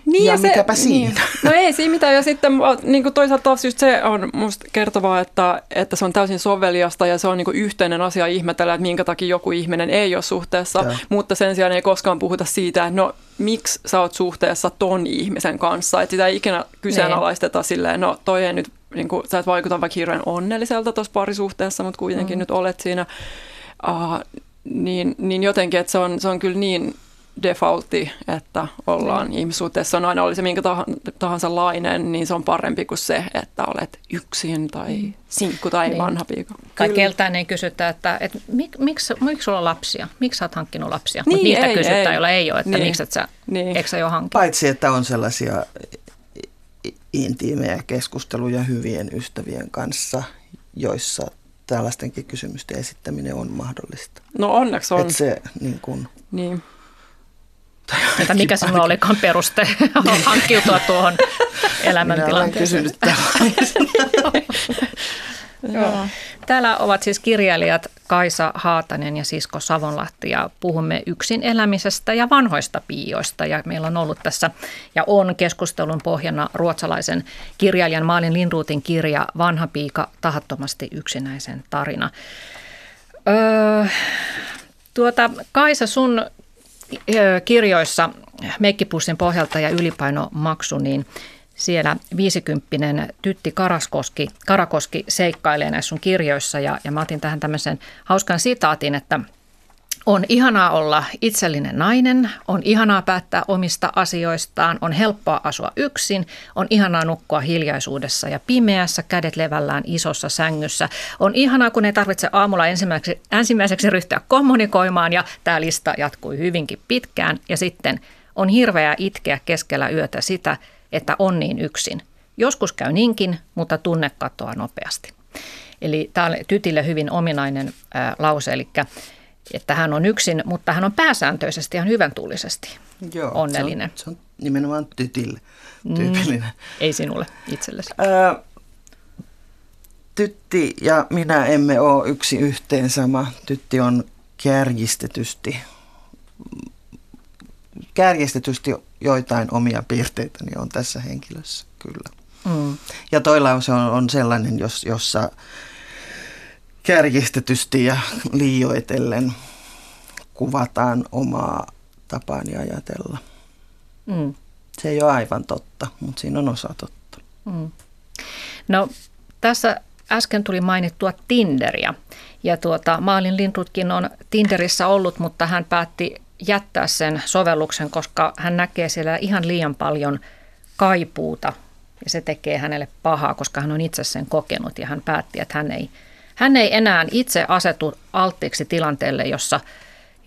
[SPEAKER 2] Niin ja, ja se, mikäpä siinä. Niin.
[SPEAKER 3] No ei siinä mitään. Ja sitten niin kuin toisaalta taas just se on musta kertovaa, että, että se on täysin soveliasta ja se on niin kuin yhteinen asia ihmetellä, että minkä takia joku ihminen ei ole suhteessa. Ja. Mutta sen sijaan ei koskaan puhuta siitä, että no miksi sä oot suhteessa ton ihmisen kanssa. Että sitä ei ikinä kyseenalaisteta niin. silleen, no toi ei nyt, niin kuin, sä et vaikuta vaikka hirveän onnelliselta tuossa parisuhteessa, mutta kuitenkin mm. nyt olet siinä. Uh, niin, niin jotenkin, että se on, se on kyllä niin defaultti, että ollaan mm. ihmissuhteessa. On aina oli se minkä tahansa lainen, niin se on parempi kuin se, että olet yksin tai mm. sinkku tai niin. vanha piika.
[SPEAKER 1] Tai keltään ei kysytä, että, että mik, miksi, miksi sulla on lapsia? Miksi sä oot hankkinut lapsia? Niin, Mutta niitä ei, kysytään, ei. joilla ei ole, että niin. miksi et sä, niin. eikö sä jo hankkinut?
[SPEAKER 2] Paitsi, että on sellaisia intiimejä keskusteluja hyvien ystävien kanssa, joissa tällaistenkin kysymysten esittäminen on mahdollista.
[SPEAKER 3] No onneksi on.
[SPEAKER 2] Että se niin kun, niin
[SPEAKER 1] että mikä sinulla olikaan peruste hankkiutua tuohon elämäntilanteeseen. Minä Joo. Täällä ovat siis kirjailijat Kaisa Haatanen ja Sisko Savonlahti ja puhumme yksin elämisestä ja vanhoista piioista. Ja meillä on ollut tässä ja on keskustelun pohjana ruotsalaisen kirjailijan Maalin Lindruutin kirja Vanha piika tahattomasti yksinäisen tarina. Öö, tuota, Kaisa, sun kirjoissa Meikkipussin pohjalta ja ylipainomaksu, niin siellä 50 Tytti Karaskoski, Karakoski seikkailee näissä sun kirjoissa. Ja, ja mä otin tähän tämmöisen hauskan sitaatin, että – on ihanaa olla itsellinen nainen, on ihanaa päättää omista asioistaan, on helppoa asua yksin, on ihanaa nukkua hiljaisuudessa ja pimeässä, kädet levällään isossa sängyssä. On ihanaa, kun ei tarvitse aamulla ensimmäiseksi, ensimmäiseksi ryhtyä kommunikoimaan ja tämä lista jatkui hyvinkin pitkään. Ja sitten on hirveää itkeä keskellä yötä sitä, että on niin yksin. Joskus käy niinkin, mutta tunne katoaa nopeasti. Eli tämä on tytille hyvin ominainen ää, lause, eli että hän on yksin, mutta hän on pääsääntöisesti ihan hyvän tuulisesti Joo, onnellinen.
[SPEAKER 2] Se on, se on nimenomaan tytille mm. tyypillinen. Mm,
[SPEAKER 1] ei sinulle itsellesi. Ää,
[SPEAKER 2] tytti ja minä emme ole yksi yhteen sama. Tytti on kärjistetysti, kärjistetysti joitain omia piirteitäni on tässä henkilössä, kyllä. Mm. Ja toi lause on, on sellainen, jos, jossa kärjistetysti ja liioitellen kuvataan omaa tapaani ajatella. Mm. Se ei ole aivan totta, mutta siinä on osa totta. Mm.
[SPEAKER 1] No tässä äsken tuli mainittua Tinderia. Ja tuota, Maalin Lindrutkin on Tinderissä ollut, mutta hän päätti jättää sen sovelluksen, koska hän näkee siellä ihan liian paljon kaipuuta. Ja se tekee hänelle pahaa, koska hän on itse sen kokenut ja hän päätti, että hän ei – hän ei enää itse asetu alttiiksi tilanteelle, jossa,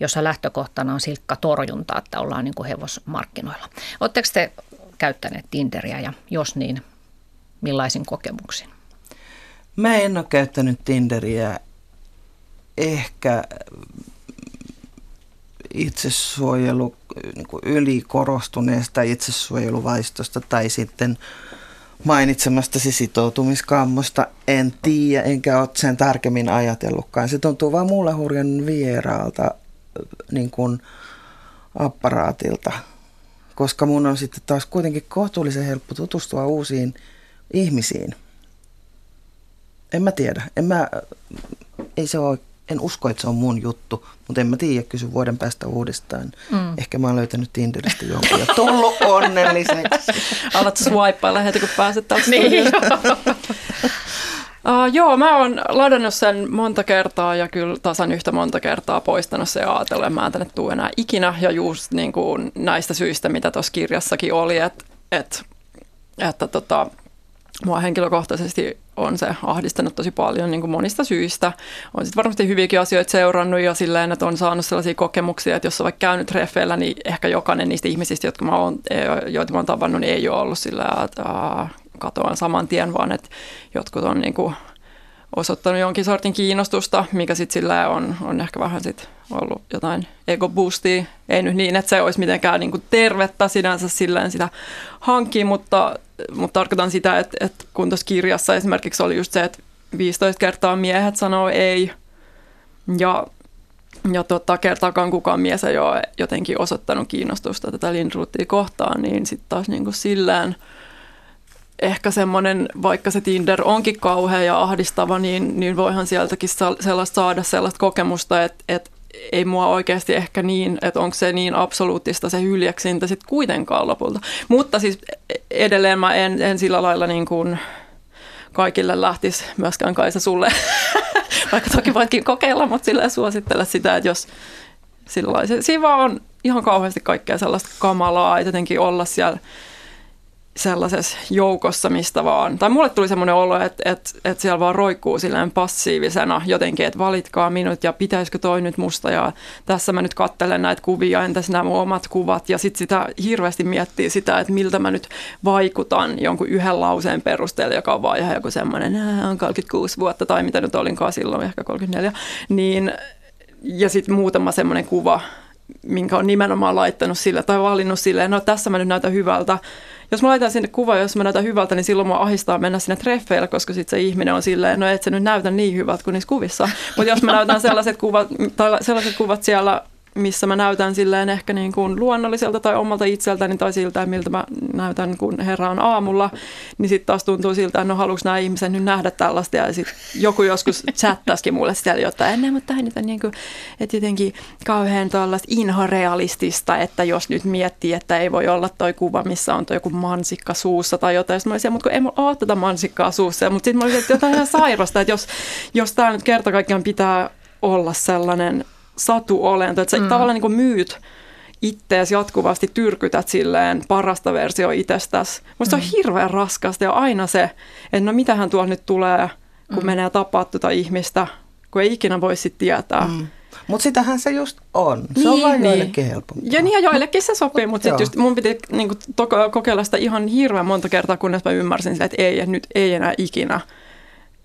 [SPEAKER 1] jossa lähtökohtana on silkka torjunta, että ollaan niin kuin hevosmarkkinoilla. Oletteko te käyttäneet Tinderiä ja jos niin, millaisin kokemuksin?
[SPEAKER 2] Mä en ole käyttänyt Tinderiä ehkä itsesuojelu, niin ylikorostuneesta itsesuojeluvaistosta tai sitten mainitsemastasi sitoutumiskammosta en tiedä, enkä ole sen tarkemmin ajatellutkaan. Se tuntuu vaan mulle hurjan vieraalta niin kuin apparaatilta, koska mun on sitten taas kuitenkin kohtuullisen helppo tutustua uusiin ihmisiin. En mä tiedä. En mä, ei se ole en usko, että se on mun juttu, mutta en mä tiedä, kysy vuoden päästä uudestaan. Mm. Ehkä mä oon löytänyt Tinderistä jonkun ja tullut onnelliseksi.
[SPEAKER 3] Alat swipeilla heti, kun pääset taas niin. Uh, joo, mä oon ladannut sen monta kertaa ja kyllä tasan yhtä monta kertaa poistanut se ja ajatellut, että mä en tänne tuu enää ikinä. Ja just niin kuin näistä syistä, mitä tuossa kirjassakin oli, että, että, että tota, mua henkilökohtaisesti on se ahdistanut tosi paljon niin kuin monista syistä. On sitten varmasti hyviäkin asioita seurannut ja silleen, että on saanut sellaisia kokemuksia, että jos on vaikka käynyt treffeillä, niin ehkä jokainen niistä ihmisistä, jotka mä oon, joita mä oon tavannut, niin ei ole ollut sillä, että katoan saman tien, vaan että jotkut on niin kuin osoittanut jonkin sortin kiinnostusta, mikä sitten sillä on, on ehkä vähän sit ollut jotain ego boostia. Ei nyt niin, että se olisi mitenkään niin kuin tervettä sinänsä silleen sitä hankkia, mutta, mutta tarkoitan sitä, että, että kun tuossa kirjassa esimerkiksi oli just se, että 15 kertaa miehet sanoo ei ja, ja tota, kertaakaan kukaan mies ei ole jotenkin osoittanut kiinnostusta tätä Lindruthia kohtaan, niin sitten taas niin kuin silleen – ehkä semmoinen, vaikka se Tinder onkin kauhea ja ahdistava, niin, niin voihan sieltäkin sellaista saada sellaista kokemusta, että, että ei mua oikeasti ehkä niin, että onko se niin absoluuttista se hyljeksintä sitten kuitenkaan lopulta. Mutta siis edelleen mä en, en sillä lailla niin kuin kaikille lähtisi myöskään Kaisa sulle, vaikka toki voitkin kokeilla, mutta sillä suosittele sitä, että jos sillä lailla, siinä vaan on ihan kauheasti kaikkea sellaista kamalaa, että jotenkin olla siellä sellaisessa joukossa, mistä vaan, tai mulle tuli semmoinen olo, että, että, että siellä vaan roikkuu silleen passiivisena jotenkin, että valitkaa minut ja pitäisikö toi nyt musta ja tässä mä nyt kattelen näitä kuvia, entäs nämä mun omat kuvat? Ja sitten sitä hirveästi miettii sitä, että miltä mä nyt vaikutan jonkun yhden lauseen perusteella, joka on vaan ihan joku semmoinen, on 36 vuotta tai mitä nyt olinkaan silloin, ehkä 34, niin ja sitten muutama semmoinen kuva, minkä on nimenomaan laittanut sille tai valinnut silleen, no tässä mä nyt näytän hyvältä, jos mä laitan sinne kuva, jos mä näytän hyvältä, niin silloin mä ahistaa mennä sinne treffeille, koska sitten se ihminen on silleen, no et se nyt näytä niin hyvältä kuin niissä kuvissa. Mutta jos mä näytän sellaiset kuvat, sellaiset kuvat siellä missä mä näytän silleen ehkä niin kuin luonnolliselta tai omalta itseltäni tai siltä, miltä mä näytän, kun herään aamulla, niin sitten taas tuntuu siltä, että no haluuks nämä ihmiset nyt nähdä tällaista ja sitten joku joskus chattasikin mulle siellä jotain, ennen, mutta tämä nyt on niin kuin, että jotenkin kauhean tällaista inhorealistista, että jos nyt miettii, että ei voi olla toi kuva, missä on toi joku mansikka suussa tai jotain, sitten mä olisin, mutta kun ei mulla ole tätä mansikkaa suussa, mutta sitten mä olisin, että jotain ihan sairasta, että jos, jos tämä nyt kerta kaikkiaan pitää olla sellainen satuolento, että sä mm. tavallaan niin myyt ittees jatkuvasti tyrkytät silleen parasta versio itsestäsi. Musta mm. se on mm. hirveän raskasta ja aina se, että no mitähän tuolla nyt tulee, kun mm. menee tapaa tuota ihmistä, kun ei ikinä voi sitten tietää. Mm.
[SPEAKER 2] Mutta sitähän se just on. Se niin, on vain niin. joillekin helpompaa.
[SPEAKER 3] Ja niin ja joillekin se sopii, mutta sitten just mun piti niinku, kokeilla sitä ihan hirveän monta kertaa, kunnes mä ymmärsin sitä, että ei, että nyt ei enää ikinä.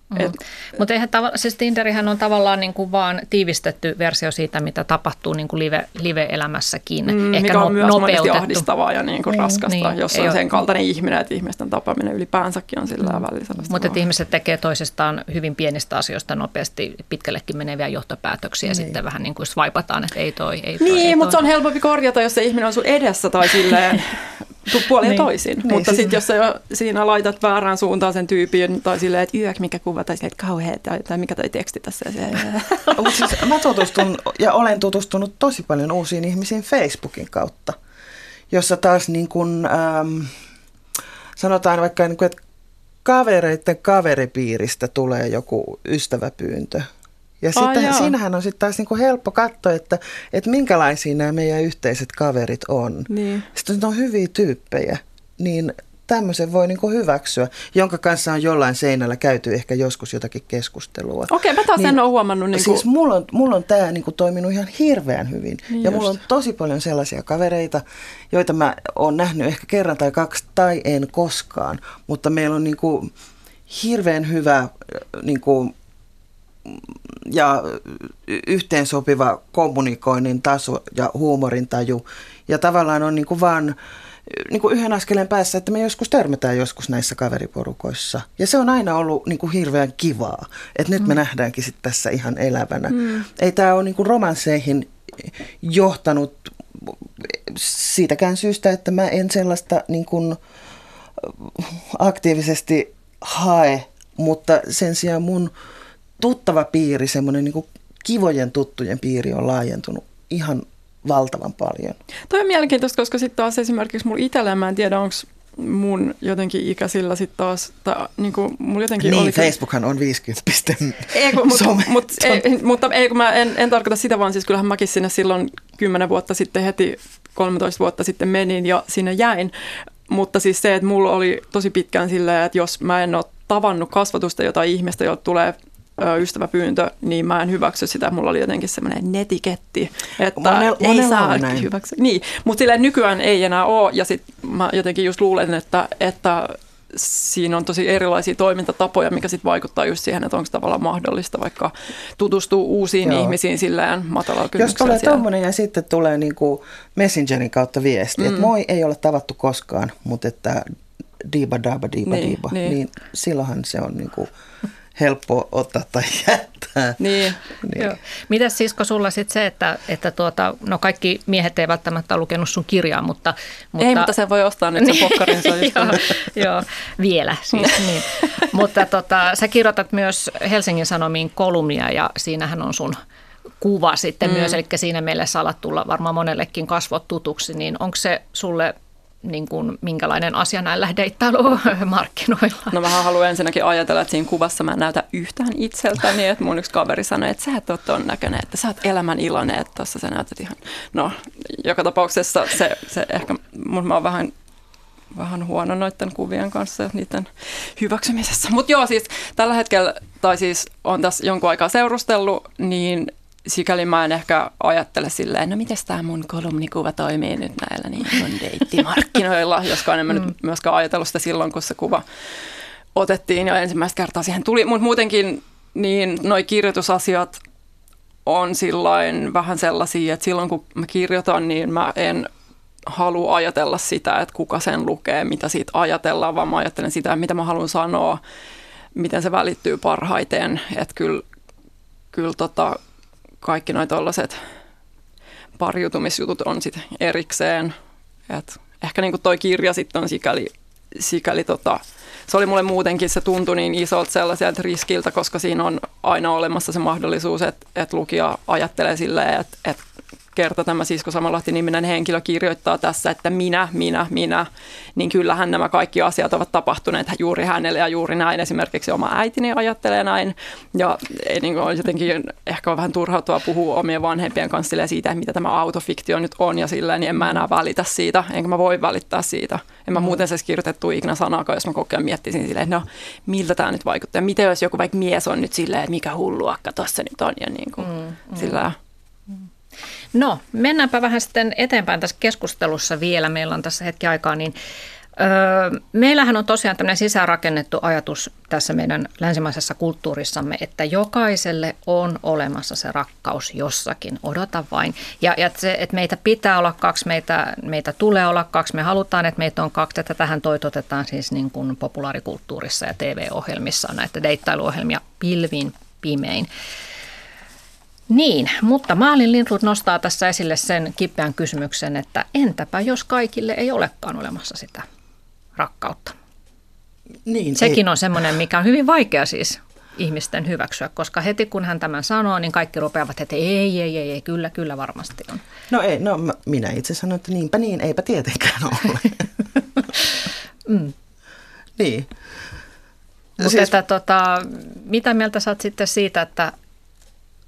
[SPEAKER 1] Mm. Mutta eihän tava- siis Tinderihän on tavallaan niin kuin vaan tiivistetty versio siitä, mitä tapahtuu niin kuin live, live-elämässäkin.
[SPEAKER 3] Mm, Ehkä mikä on no, myös nopeutettu. ahdistavaa ja niin kuin niin, raskasta, niin, jos on sen kaltainen ihminen, että ihmisten tapaaminen ylipäänsäkin on sillä mm. välillä
[SPEAKER 1] Mutta ihmiset tekee toisestaan hyvin pienistä asioista nopeasti pitkällekin meneviä johtopäätöksiä niin. ja sitten vähän niin kuin swipataan, että ei toi, ei toi.
[SPEAKER 3] Niin,
[SPEAKER 1] ei
[SPEAKER 3] mutta se on helpompi korjata, jos se ihminen on sun edessä tai silleen puoleen niin. toisin. Niin, Mutta siis... sitten jos sä siinä laitat väärään suuntaan sen tyypin tai silleen, että yök, mikä kuva, tai silleen, että kauheat, tai, tai mikä toi teksti tässä.
[SPEAKER 2] Mutta siis mä tutustun ja olen tutustunut tosi paljon uusiin ihmisiin Facebookin kautta, jossa taas niin kun, ähm, sanotaan vaikka, niin kun, että kavereiden kaveripiiristä tulee joku ystäväpyyntö – ja sitten, oh, siinähän on sitten taas niinku helppo katsoa, että, että minkälaisia nämä meidän yhteiset kaverit on. Niin. Sitten on hyviä tyyppejä, niin tämmöisen voi niinku hyväksyä, jonka kanssa on jollain seinällä käyty ehkä joskus jotakin keskustelua.
[SPEAKER 3] Okei, mä taas niin, en ole huomannut. Niin
[SPEAKER 2] Siis mulla on, mulla on tämä niinku toiminut ihan hirveän hyvin. Niin ja just. mulla on tosi paljon sellaisia kavereita, joita mä oon nähnyt ehkä kerran tai kaksi tai en koskaan. Mutta meillä on niinku hirveän hyvä niinku, ja yhteensopiva kommunikoinnin taso ja huumorintaju. Ja tavallaan on niin kuin vaan niin kuin yhden askeleen päässä, että me joskus törmätään joskus näissä kaveriporukoissa. Ja se on aina ollut niin kuin hirveän kivaa, että nyt me mm. nähdäänkin sit tässä ihan elävänä. Mm. Ei tämä ole niin kuin romansseihin johtanut siitäkään syystä, että mä en sellaista niin kuin aktiivisesti hae, mutta sen sijaan mun tuttava piiri, semmoinen niin kivojen tuttujen piiri on laajentunut ihan valtavan paljon.
[SPEAKER 3] Toi on mielenkiintoista, koska sitten taas esimerkiksi mulla itsellä, mä en tiedä onko mun jotenkin ikäisillä sitten taas, tai niin kuin mulla jotenkin
[SPEAKER 2] niin,
[SPEAKER 3] oli...
[SPEAKER 2] Facebookhan on 50
[SPEAKER 3] ei, kun, mutta, mutta, ei, mutta ei, kun mä en, en tarkoita sitä, vaan siis kyllähän mäkin sinne silloin 10 vuotta sitten heti 13 vuotta sitten menin ja sinne jäin. Mutta siis se, että mulla oli tosi pitkään silleen, että jos mä en ole tavannut kasvatusta jotain ihmistä, jolta tulee ystäväpyyntö, niin mä en hyväksy sitä. Mulla oli jotenkin semmoinen netiketti, että Monel, ei saa hyväksy. Niin, mutta silleen nykyään ei enää ole. Ja sitten mä jotenkin just luulen, että, että siinä on tosi erilaisia toimintatapoja, mikä sitten vaikuttaa just siihen, että onko tavallaan mahdollista vaikka tutustua uusiin Joo. ihmisiin silleen matalalla
[SPEAKER 2] Jos tulee tuommoinen ja sitten tulee niin kuin Messengerin kautta viesti, mm. että moi, ei ole tavattu koskaan, mutta että diiba daaba diiba niin, diiba, niin. niin silloinhan se on niin kuin helppo ottaa tai jättää.
[SPEAKER 3] Niin.
[SPEAKER 1] niin. Joo. Mitäs sisko sulla sitten se, että, että tuota, no kaikki miehet ei välttämättä ole lukenut sun kirjaa, mutta...
[SPEAKER 3] mutta ei, mutta se voi ostaa nyt sen pokkarin. Se joo,
[SPEAKER 1] joo, vielä siis. niin. Mutta tota, sä kirjoitat myös Helsingin Sanomiin kolumnia ja siinähän on sun kuva sitten mm. myös, eli siinä meille salat tulla varmaan monellekin kasvot tutuksi, niin onko se sulle niin kuin, minkälainen asia näillä deittailumarkkinoilla.
[SPEAKER 3] No mä haluan ensinnäkin ajatella, että siinä kuvassa mä en näytä yhtään itseltäni, että mun yksi kaveri sanoi, että sä et ole ton näköinen, että sä oot elämän iloinen, että tossa sä näytät ihan, no joka tapauksessa se, se ehkä, mun mä oon vähän vähän huono noiden kuvien kanssa ja niiden hyväksymisessä. Mutta joo, siis tällä hetkellä, tai siis on tässä jonkun aikaa seurustellut, niin sikäli mä en ehkä ajattele silleen, no miten tämä mun kolumnikuva toimii nyt näillä niin kuin deittimarkkinoilla, joskaan en mä mm. nyt myöskään ajatellut sitä silloin, kun se kuva otettiin ja ensimmäistä kertaa siihen tuli. Mutta muutenkin niin noi kirjoitusasiat on sillain vähän sellaisia, että silloin kun mä kirjoitan, niin mä en halua ajatella sitä, että kuka sen lukee, mitä siitä ajatellaan, vaan mä ajattelen sitä, mitä mä haluan sanoa, miten se välittyy parhaiten. Että kyllä, kyllä tota, kaikki noin tollaset pariutumisjutut on sitten erikseen. Et ehkä niin toi kirja sitten on sikäli, sikäli tota, se oli mulle muutenkin, se tuntui niin isolta sellaiselta riskiltä, koska siinä on aina olemassa se mahdollisuus, että, että lukija ajattelee silleen, että, että kerta tämä Sisko Samalahti-niminen henkilö kirjoittaa tässä, että minä, minä, minä, niin kyllähän nämä kaikki asiat ovat tapahtuneet juuri hänelle ja juuri näin. Esimerkiksi oma äitini ajattelee näin ja ei niin kuin, jotenkin ehkä on vähän turhautua puhua omien vanhempien kanssa siitä, mitä tämä autofiktio nyt on ja silleen, niin en mä enää välitä siitä, enkä mä voi välittää siitä. En mä mm. muuten se kirjoitettu ikinä sanakaan, jos mä koko ajan miettisin silleen, no miltä tämä nyt vaikuttaa. Miten jos joku vaikka mies on nyt silleen, että mikä hulluakka tuossa nyt on ja niin kuin, mm, mm. sillä
[SPEAKER 1] No, mennäänpä vähän sitten eteenpäin tässä keskustelussa vielä. Meillä on tässä hetki aikaa, niin Öö, meillähän on tosiaan tämmöinen sisäänrakennettu ajatus tässä meidän länsimaisessa kulttuurissamme, että jokaiselle on olemassa se rakkaus jossakin, odota vain. Ja, ja se, että meitä pitää olla kaksi, meitä, meitä tulee olla kaksi, me halutaan, että meitä on kaksi, että tähän toitotetaan siis niin kuin populaarikulttuurissa ja TV-ohjelmissa näitä deittailuohjelmia pilvin pimein. Niin, mutta Maalin Lindrut nostaa tässä esille sen kipeän kysymyksen, että entäpä jos kaikille ei olekaan olemassa sitä rakkautta? Niin, Sekin ei. on semmoinen, mikä on hyvin vaikea siis ihmisten hyväksyä, koska heti kun hän tämän sanoo, niin kaikki rupeavat, että ei, ei, ei, ei kyllä, kyllä varmasti on.
[SPEAKER 2] No ei, no minä itse sanoin, että niinpä niin, eipä tietenkään ole. mm. Niin.
[SPEAKER 1] Mutta siis... tota, mitä mieltä sä oot sitten siitä, että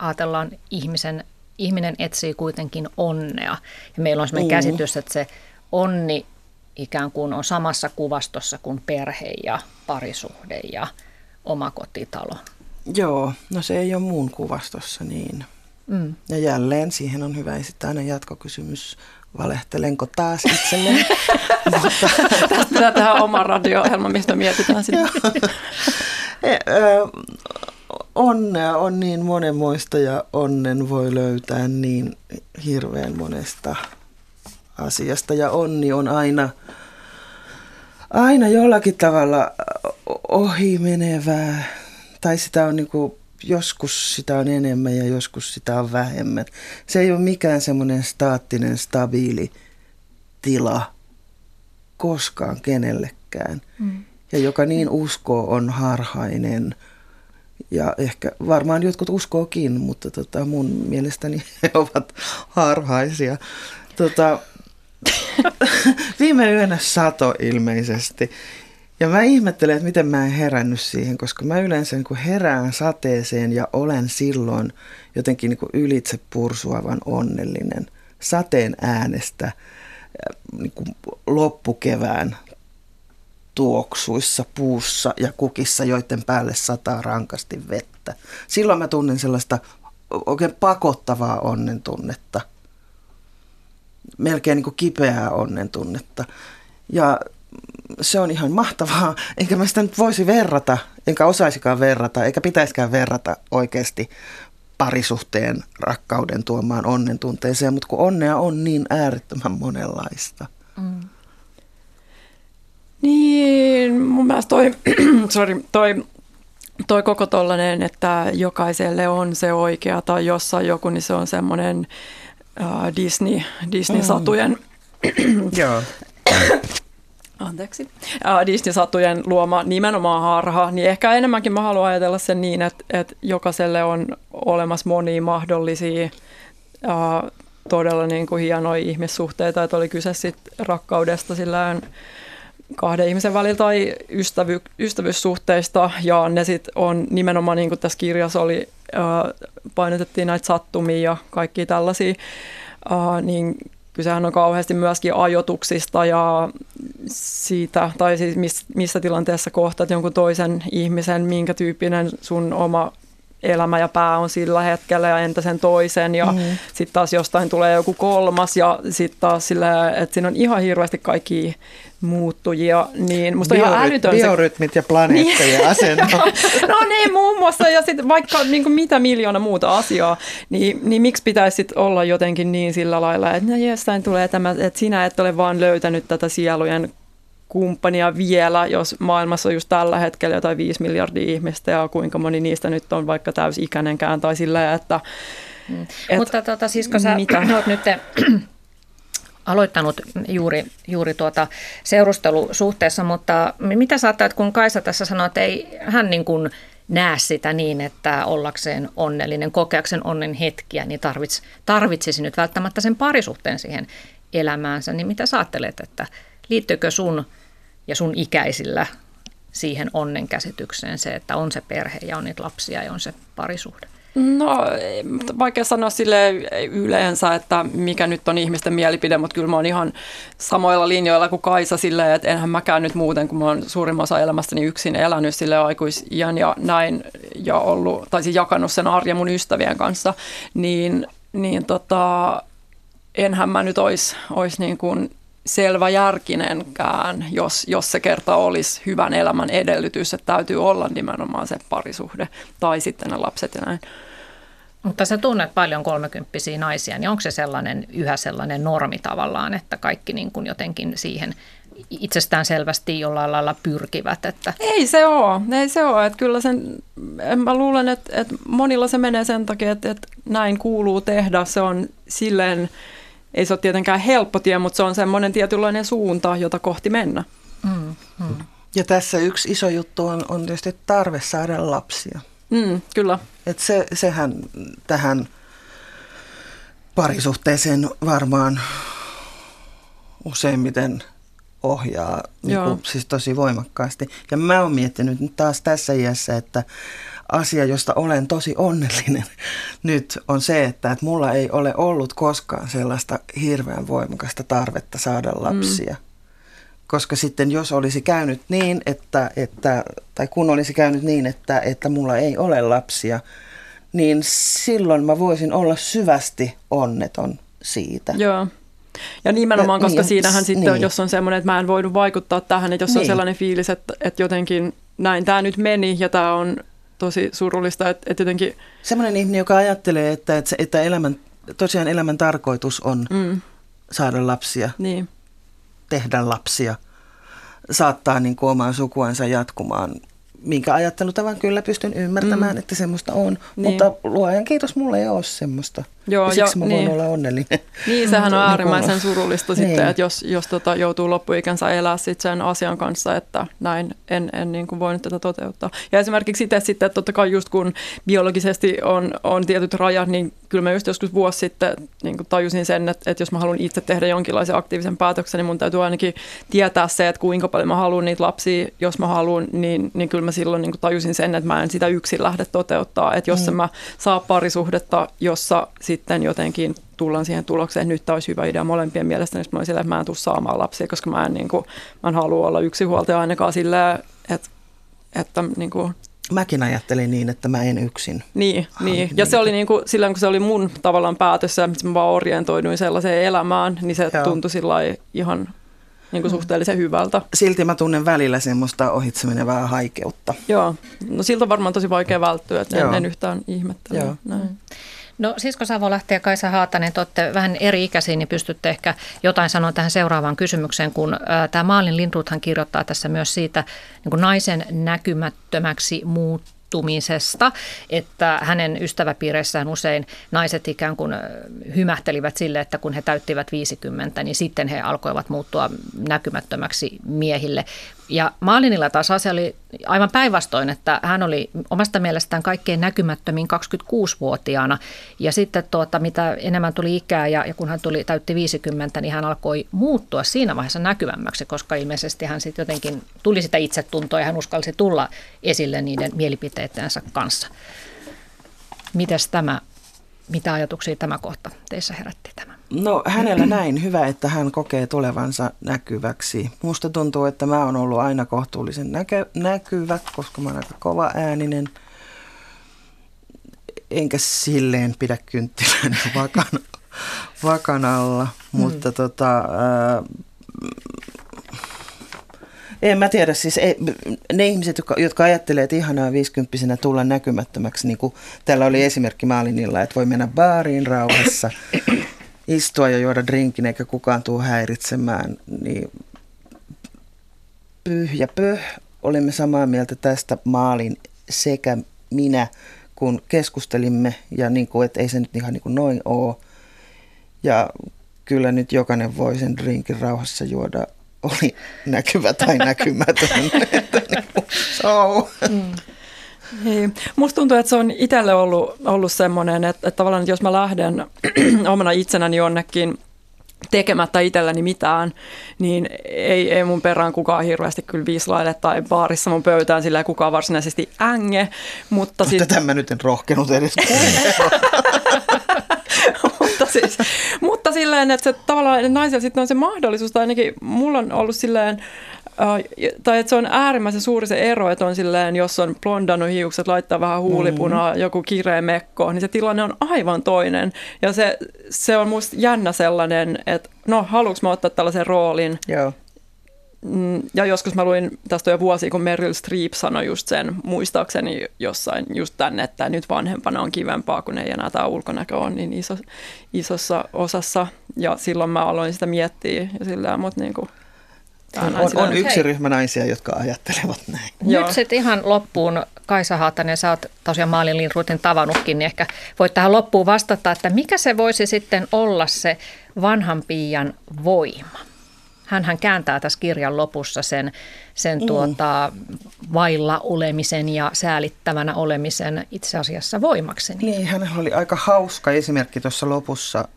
[SPEAKER 1] ajatellaan ihmisen, ihminen etsii kuitenkin onnea. Ja meillä on sellainen mm. käsitys, että se onni ikään kuin on samassa kuvastossa kuin perhe ja parisuhde ja omakotitalo.
[SPEAKER 2] Joo, no se ei ole muun kuvastossa niin. Mm. Ja jälleen siihen on hyvä esittää aina jatkokysymys. Valehtelenko taas itselleen?
[SPEAKER 3] Mutta... Tästä tehdä oma radio-ohjelma, mistä mietitään sitä.
[SPEAKER 2] Onnea on niin monenmoista ja onnen voi löytää niin hirveän monesta asiasta. Ja onni on aina, aina jollakin tavalla ohi menevää. Tai sitä on niinku, joskus sitä on enemmän ja joskus sitä on vähemmän. Se ei ole mikään semmoinen staattinen, stabiili tila koskaan kenellekään. Mm. Ja joka niin uskoo on harhainen – ja ehkä varmaan jotkut uskookin, mutta tota, mun mielestäni he ovat harhaisia. Tota, Viime yönä sato ilmeisesti. Ja mä ihmettelen, että miten mä en herännyt siihen, koska mä yleensä niin herään sateeseen ja olen silloin jotenkin niin ylitse pursuavan onnellinen sateen äänestä niin kuin loppukevään tuoksuissa, puussa ja kukissa, joiden päälle sataa rankasti vettä. Silloin mä tunnen sellaista oikein pakottavaa onnen tunnetta. Melkein niin kuin kipeää onnen tunnetta. Ja se on ihan mahtavaa, enkä mä sitä nyt voisi verrata, enkä osaisikaan verrata, eikä pitäisikään verrata oikeasti parisuhteen rakkauden tuomaan onnen tunteeseen, mutta kun onnea on niin äärettömän monenlaista. Mm.
[SPEAKER 3] Niin, mun mielestä toi, sorry, toi, toi koko tollanen, että jokaiselle on se oikea tai jossain joku, niin se on semmoinen uh, Disney, Disney-satujen mm. Joo. anteeksi, uh, Disney-satujen luoma nimenomaan harha, niin ehkä enemmänkin mä haluan ajatella sen niin, että, että jokaiselle on olemassa monia mahdollisia uh, todella niin kuin hienoja ihmissuhteita, että oli kyse sitten rakkaudesta sillä kahden ihmisen välillä tai ystävy, ystävyyssuhteista, ja ne sitten on nimenomaan, niin kuin tässä kirjassa oli, painotettiin näitä sattumia ja kaikki tällaisia, niin kysehän on kauheasti myöskin ajotuksista ja siitä, tai siis miss, missä tilanteessa kohtaat jonkun toisen ihmisen, minkä tyyppinen sun oma elämä ja pää on sillä hetkellä ja entä sen toisen ja mm. sitten taas jostain tulee joku kolmas ja sitten taas sillä, että siinä on ihan hirveästi kaikki muuttujia, niin musta Bioryt, ihan älytön
[SPEAKER 2] Biorytmit ja planeettojen niin. asennot.
[SPEAKER 3] no niin, muun muassa, ja sitten vaikka niin kuin mitä miljoona muuta asiaa, niin, niin miksi pitäisi sit olla jotenkin niin sillä lailla, että no jostain tulee tämä, että sinä et ole vaan löytänyt tätä sielujen kumppania vielä, jos maailmassa on just tällä hetkellä jotain 5 miljardia ihmistä ja kuinka moni niistä nyt on vaikka täysikäinenkään tai silleen, että...
[SPEAKER 1] Mm. Et, Mutta tota, siis kun sä mitä? oot nyt aloittanut juuri, juuri tuota seurustelusuhteessa, mutta mitä saattaa, että kun Kaisa tässä sanoi, että ei hän niin kuin näe sitä niin, että ollakseen onnellinen, kokeakseen onnen hetkiä, niin tarvits, tarvitsisi nyt välttämättä sen parisuhteen siihen elämäänsä, niin mitä sä ajattelet, että liittyykö sun ja sun ikäisillä siihen onnen käsitykseen se, että on se perhe ja on niitä lapsia ja on se parisuhde?
[SPEAKER 3] No vaikea sanoa sille yleensä, että mikä nyt on ihmisten mielipide, mutta kyllä mä oon ihan samoilla linjoilla kuin Kaisa silleen, että enhän mäkään nyt muuten, kun mä oon suurimman osa elämästäni yksin elänyt sille aikuisiän ja näin ja ollut, tai siis jakanut sen arjen mun ystävien kanssa, niin, niin tota, enhän mä nyt olisi ois niin kuin selvä järkinenkään, jos, jos se kerta olisi hyvän elämän edellytys, että täytyy olla nimenomaan se parisuhde tai sitten ne lapset ja näin.
[SPEAKER 1] Mutta sä tunnet paljon kolmekymppisiä naisia, niin onko se sellainen yhä sellainen normi tavallaan, että kaikki niin kuin jotenkin siihen itsestään selvästi jollain lailla pyrkivät? Että...
[SPEAKER 3] Ei se ole, ei se ole. Että kyllä sen, mä luulen, että, että monilla se menee sen takia, että, että näin kuuluu tehdä. Se on silleen ei se ole tietenkään helppo tie, mutta se on semmoinen tietynlainen suunta, jota kohti mennä. Mm,
[SPEAKER 2] mm. Ja tässä yksi iso juttu on, on tietysti tarve saada lapsia.
[SPEAKER 3] Mm, kyllä.
[SPEAKER 2] Et se, sehän tähän parisuhteeseen varmaan useimmiten ohjaa niin kuin, siis tosi voimakkaasti. Ja mä oon miettinyt nyt taas tässä iässä, että asia, josta olen tosi onnellinen nyt, on se, että, että mulla ei ole ollut koskaan sellaista hirveän voimakasta tarvetta saada mm. lapsia. Mm. Koska sitten jos olisi käynyt niin, että, että, tai kun olisi käynyt niin, että, että mulla ei ole lapsia, niin silloin mä voisin olla syvästi onneton siitä.
[SPEAKER 3] Joo. Ja nimenomaan, ja, koska niin, siinähän sitten, niin. jos on semmoinen, että mä en voinut vaikuttaa tähän, että jos niin. on sellainen fiilis, että, että jotenkin näin tämä nyt meni ja tämä on tosi surullista, että, että jotenkin...
[SPEAKER 2] Semmoinen ihminen, joka ajattelee, että, että, että elämän, tosiaan elämän tarkoitus on mm. saada lapsia,
[SPEAKER 3] niin.
[SPEAKER 2] tehdä lapsia, saattaa niin kuin omaa sukuansa jatkumaan minkä ajattelutavan kyllä pystyn ymmärtämään, mm. että semmoista on. Niin. Mutta luojan kiitos, mulla ei ole semmoista. Joo, ja siksi jo, mä voin niin. olla onnellinen.
[SPEAKER 3] Niin, sehän on niin äärimmäisen surullista niin. sitten, että jos, jos tota, joutuu loppuikänsä elää sit sen asian kanssa, että näin en, en niin kuin voinut tätä toteuttaa. Ja esimerkiksi itse sitten, että totta kai just kun biologisesti on, on tietyt rajat, niin kyllä mä just joskus vuosi sitten niin kuin tajusin sen, että, että jos mä haluan itse tehdä jonkinlaisen aktiivisen päätöksen, niin mun täytyy ainakin tietää se, että kuinka paljon mä haluan niitä lapsia, jos mä haluan, niin, niin kyllä mä silloin niin tajusin sen, että mä en sitä yksin lähde toteuttaa. Että jos mm. mä saa parisuhdetta, jossa sitten jotenkin tullaan siihen tulokseen, että nyt tämä olisi hyvä idea molempien mielestä, niin mä olin sillä, että mä en tule saamaan lapsia, koska mä en, niin kuin, mä en halua olla yksinhuoltaja ainakaan silleen, että, että niin kuin,
[SPEAKER 2] Mäkin ajattelin niin, että mä en yksin.
[SPEAKER 3] Niin, niin. ja se oli niin kuin, silloin kun se oli mun tavallaan päätös, että mä vaan orientoiduin sellaiseen elämään, niin se Joo. tuntui sillä ihan niin kuin suhteellisen hyvältä.
[SPEAKER 2] Silti mä tunnen välillä semmoista ohitsemenevää haikeutta.
[SPEAKER 3] Joo, no siltä on varmaan tosi vaikea välttyä, että en, en yhtään ihmettele. Joo. Näin.
[SPEAKER 1] No Sisko Savolähti ja Kaisa Haatanen, te olette vähän eri ikäisiä, niin pystytte ehkä jotain sanoa tähän seuraavaan kysymykseen, kun ää, tämä Maalin Lindruthan kirjoittaa tässä myös siitä niin kuin naisen näkymättömäksi muut muuttumisesta, että hänen ystäväpiireissään usein naiset ikään kuin hymähtelivät sille, että kun he täyttivät 50, niin sitten he alkoivat muuttua näkymättömäksi miehille. Ja Maalinilla taas asia oli aivan päinvastoin, että hän oli omasta mielestään kaikkein näkymättömin 26-vuotiaana. Ja sitten tuota, mitä enemmän tuli ikää ja, ja kun hän tuli, täytti 50, niin hän alkoi muuttua siinä vaiheessa näkyvämmäksi, koska ilmeisesti hän sitten jotenkin tuli sitä itsetuntoa ja hän uskalsi tulla esille niiden mielipiteidensä kanssa. Mites tämä, mitä ajatuksia tämä kohta teissä herätti tämä?
[SPEAKER 2] No hänellä näin hyvä, että hän kokee tulevansa näkyväksi. Musta tuntuu, että mä oon ollut aina kohtuullisen näkö, näkyvä, koska mä oon aika kova ääninen. Enkä silleen pidä kynttilän vakan, vakan alla, hmm. mutta tota, ää, en mä tiedä, siis ei, ne ihmiset, jotka, jotka ajattelee, että ihanaa viisikymppisenä tulla näkymättömäksi, niin kuin täällä oli esimerkki Maalinilla, että voi mennä baariin rauhassa istua ja juoda drinkin eikä kukaan tule häiritsemään, niin pyh ja pöh olimme samaa mieltä tästä maalin sekä minä, kun keskustelimme ja niin kuin, että ei se nyt ihan niin kuin noin ole. Ja kyllä nyt jokainen voi sen drinkin rauhassa juoda, oli näkyvä tai näkymätön. että niin kuin, so. mm.
[SPEAKER 3] Niin. Musta tuntuu, että se on itselle ollut, ollut semmoinen, että, että tavallaan että jos mä lähden omana itsenäni jonnekin tekemättä itselläni mitään, niin ei, ei mun perään kukaan hirveästi kyllä viislaile tai baarissa mun pöytään sillä kukaan varsinaisesti änge. Mutta
[SPEAKER 2] siis... Tätä mä nyt en rohkenut edes
[SPEAKER 3] mutta, siis, mutta silleen, että se tavallaan naisilla sitten on se mahdollisuus, tai ainakin mulla on ollut silleen, tai että se on äärimmäisen suuri se ero, että on silleen, jos on blondannut hiukset, laittaa vähän huulipunaa, mm-hmm. joku kireä mekko, niin se tilanne on aivan toinen. Ja se, se on musta jännä sellainen, että no, haluanko mä ottaa tällaisen roolin?
[SPEAKER 2] Joo.
[SPEAKER 3] Mm, ja joskus mä luin tästä jo vuosi, kun Meryl Streep sanoi just sen, muistaakseni jossain just tänne, että nyt vanhempana on kivempaa, kun ei enää tämä ulkonäkö on niin iso, isossa osassa. Ja silloin mä aloin sitä miettiä ja sillä, mutta niin kuin,
[SPEAKER 2] on, on, on yksi Hei. ryhmä naisia, jotka ajattelevat näin.
[SPEAKER 1] Joo. Nyt sitten ihan loppuun, Kaisa Haatanen, sä oot tosiaan Maalin Lindrutin tavannutkin, niin ehkä voit tähän loppuun vastata, että mikä se voisi sitten olla se vanhan piian voima? Hänhän kääntää tässä kirjan lopussa sen, sen mm. tuota, vailla olemisen ja säälittävänä olemisen itse asiassa voimaksi.
[SPEAKER 2] Niin, hänellä oli aika hauska esimerkki tuossa lopussa,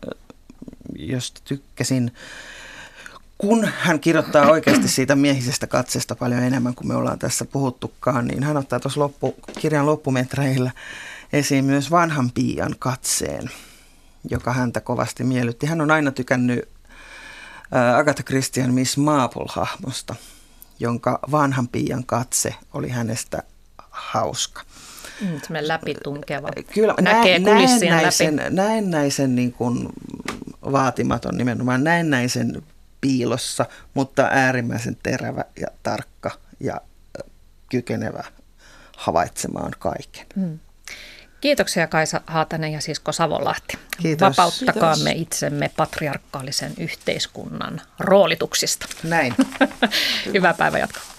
[SPEAKER 2] josta tykkäsin kun hän kirjoittaa oikeasti siitä miehisestä katseesta paljon enemmän kuin me ollaan tässä puhuttukaan, niin hän ottaa tuossa loppu, kirjan loppumetreillä esiin myös vanhan piian katseen, joka häntä kovasti miellytti. Hän on aina tykännyt Agatha Christian Miss Marple-hahmosta, jonka vanhan piian katse oli hänestä hauska.
[SPEAKER 1] Mm, semmoinen läpitunkeva. Kyllä, Näkee näennäisen,
[SPEAKER 2] läpi. näennäisen niin kuin vaatimaton nimenomaan, näennäisen piilossa, mutta äärimmäisen terävä ja tarkka ja kykenevä havaitsemaan kaiken. Hmm.
[SPEAKER 1] Kiitoksia Kaisa Haatanen ja Sisko Savonlahti. Kiitos. Vapauttakaamme Kiitos. itsemme patriarkaalisen yhteiskunnan roolituksista.
[SPEAKER 2] Näin.
[SPEAKER 1] Hyvää päivänjatkoa.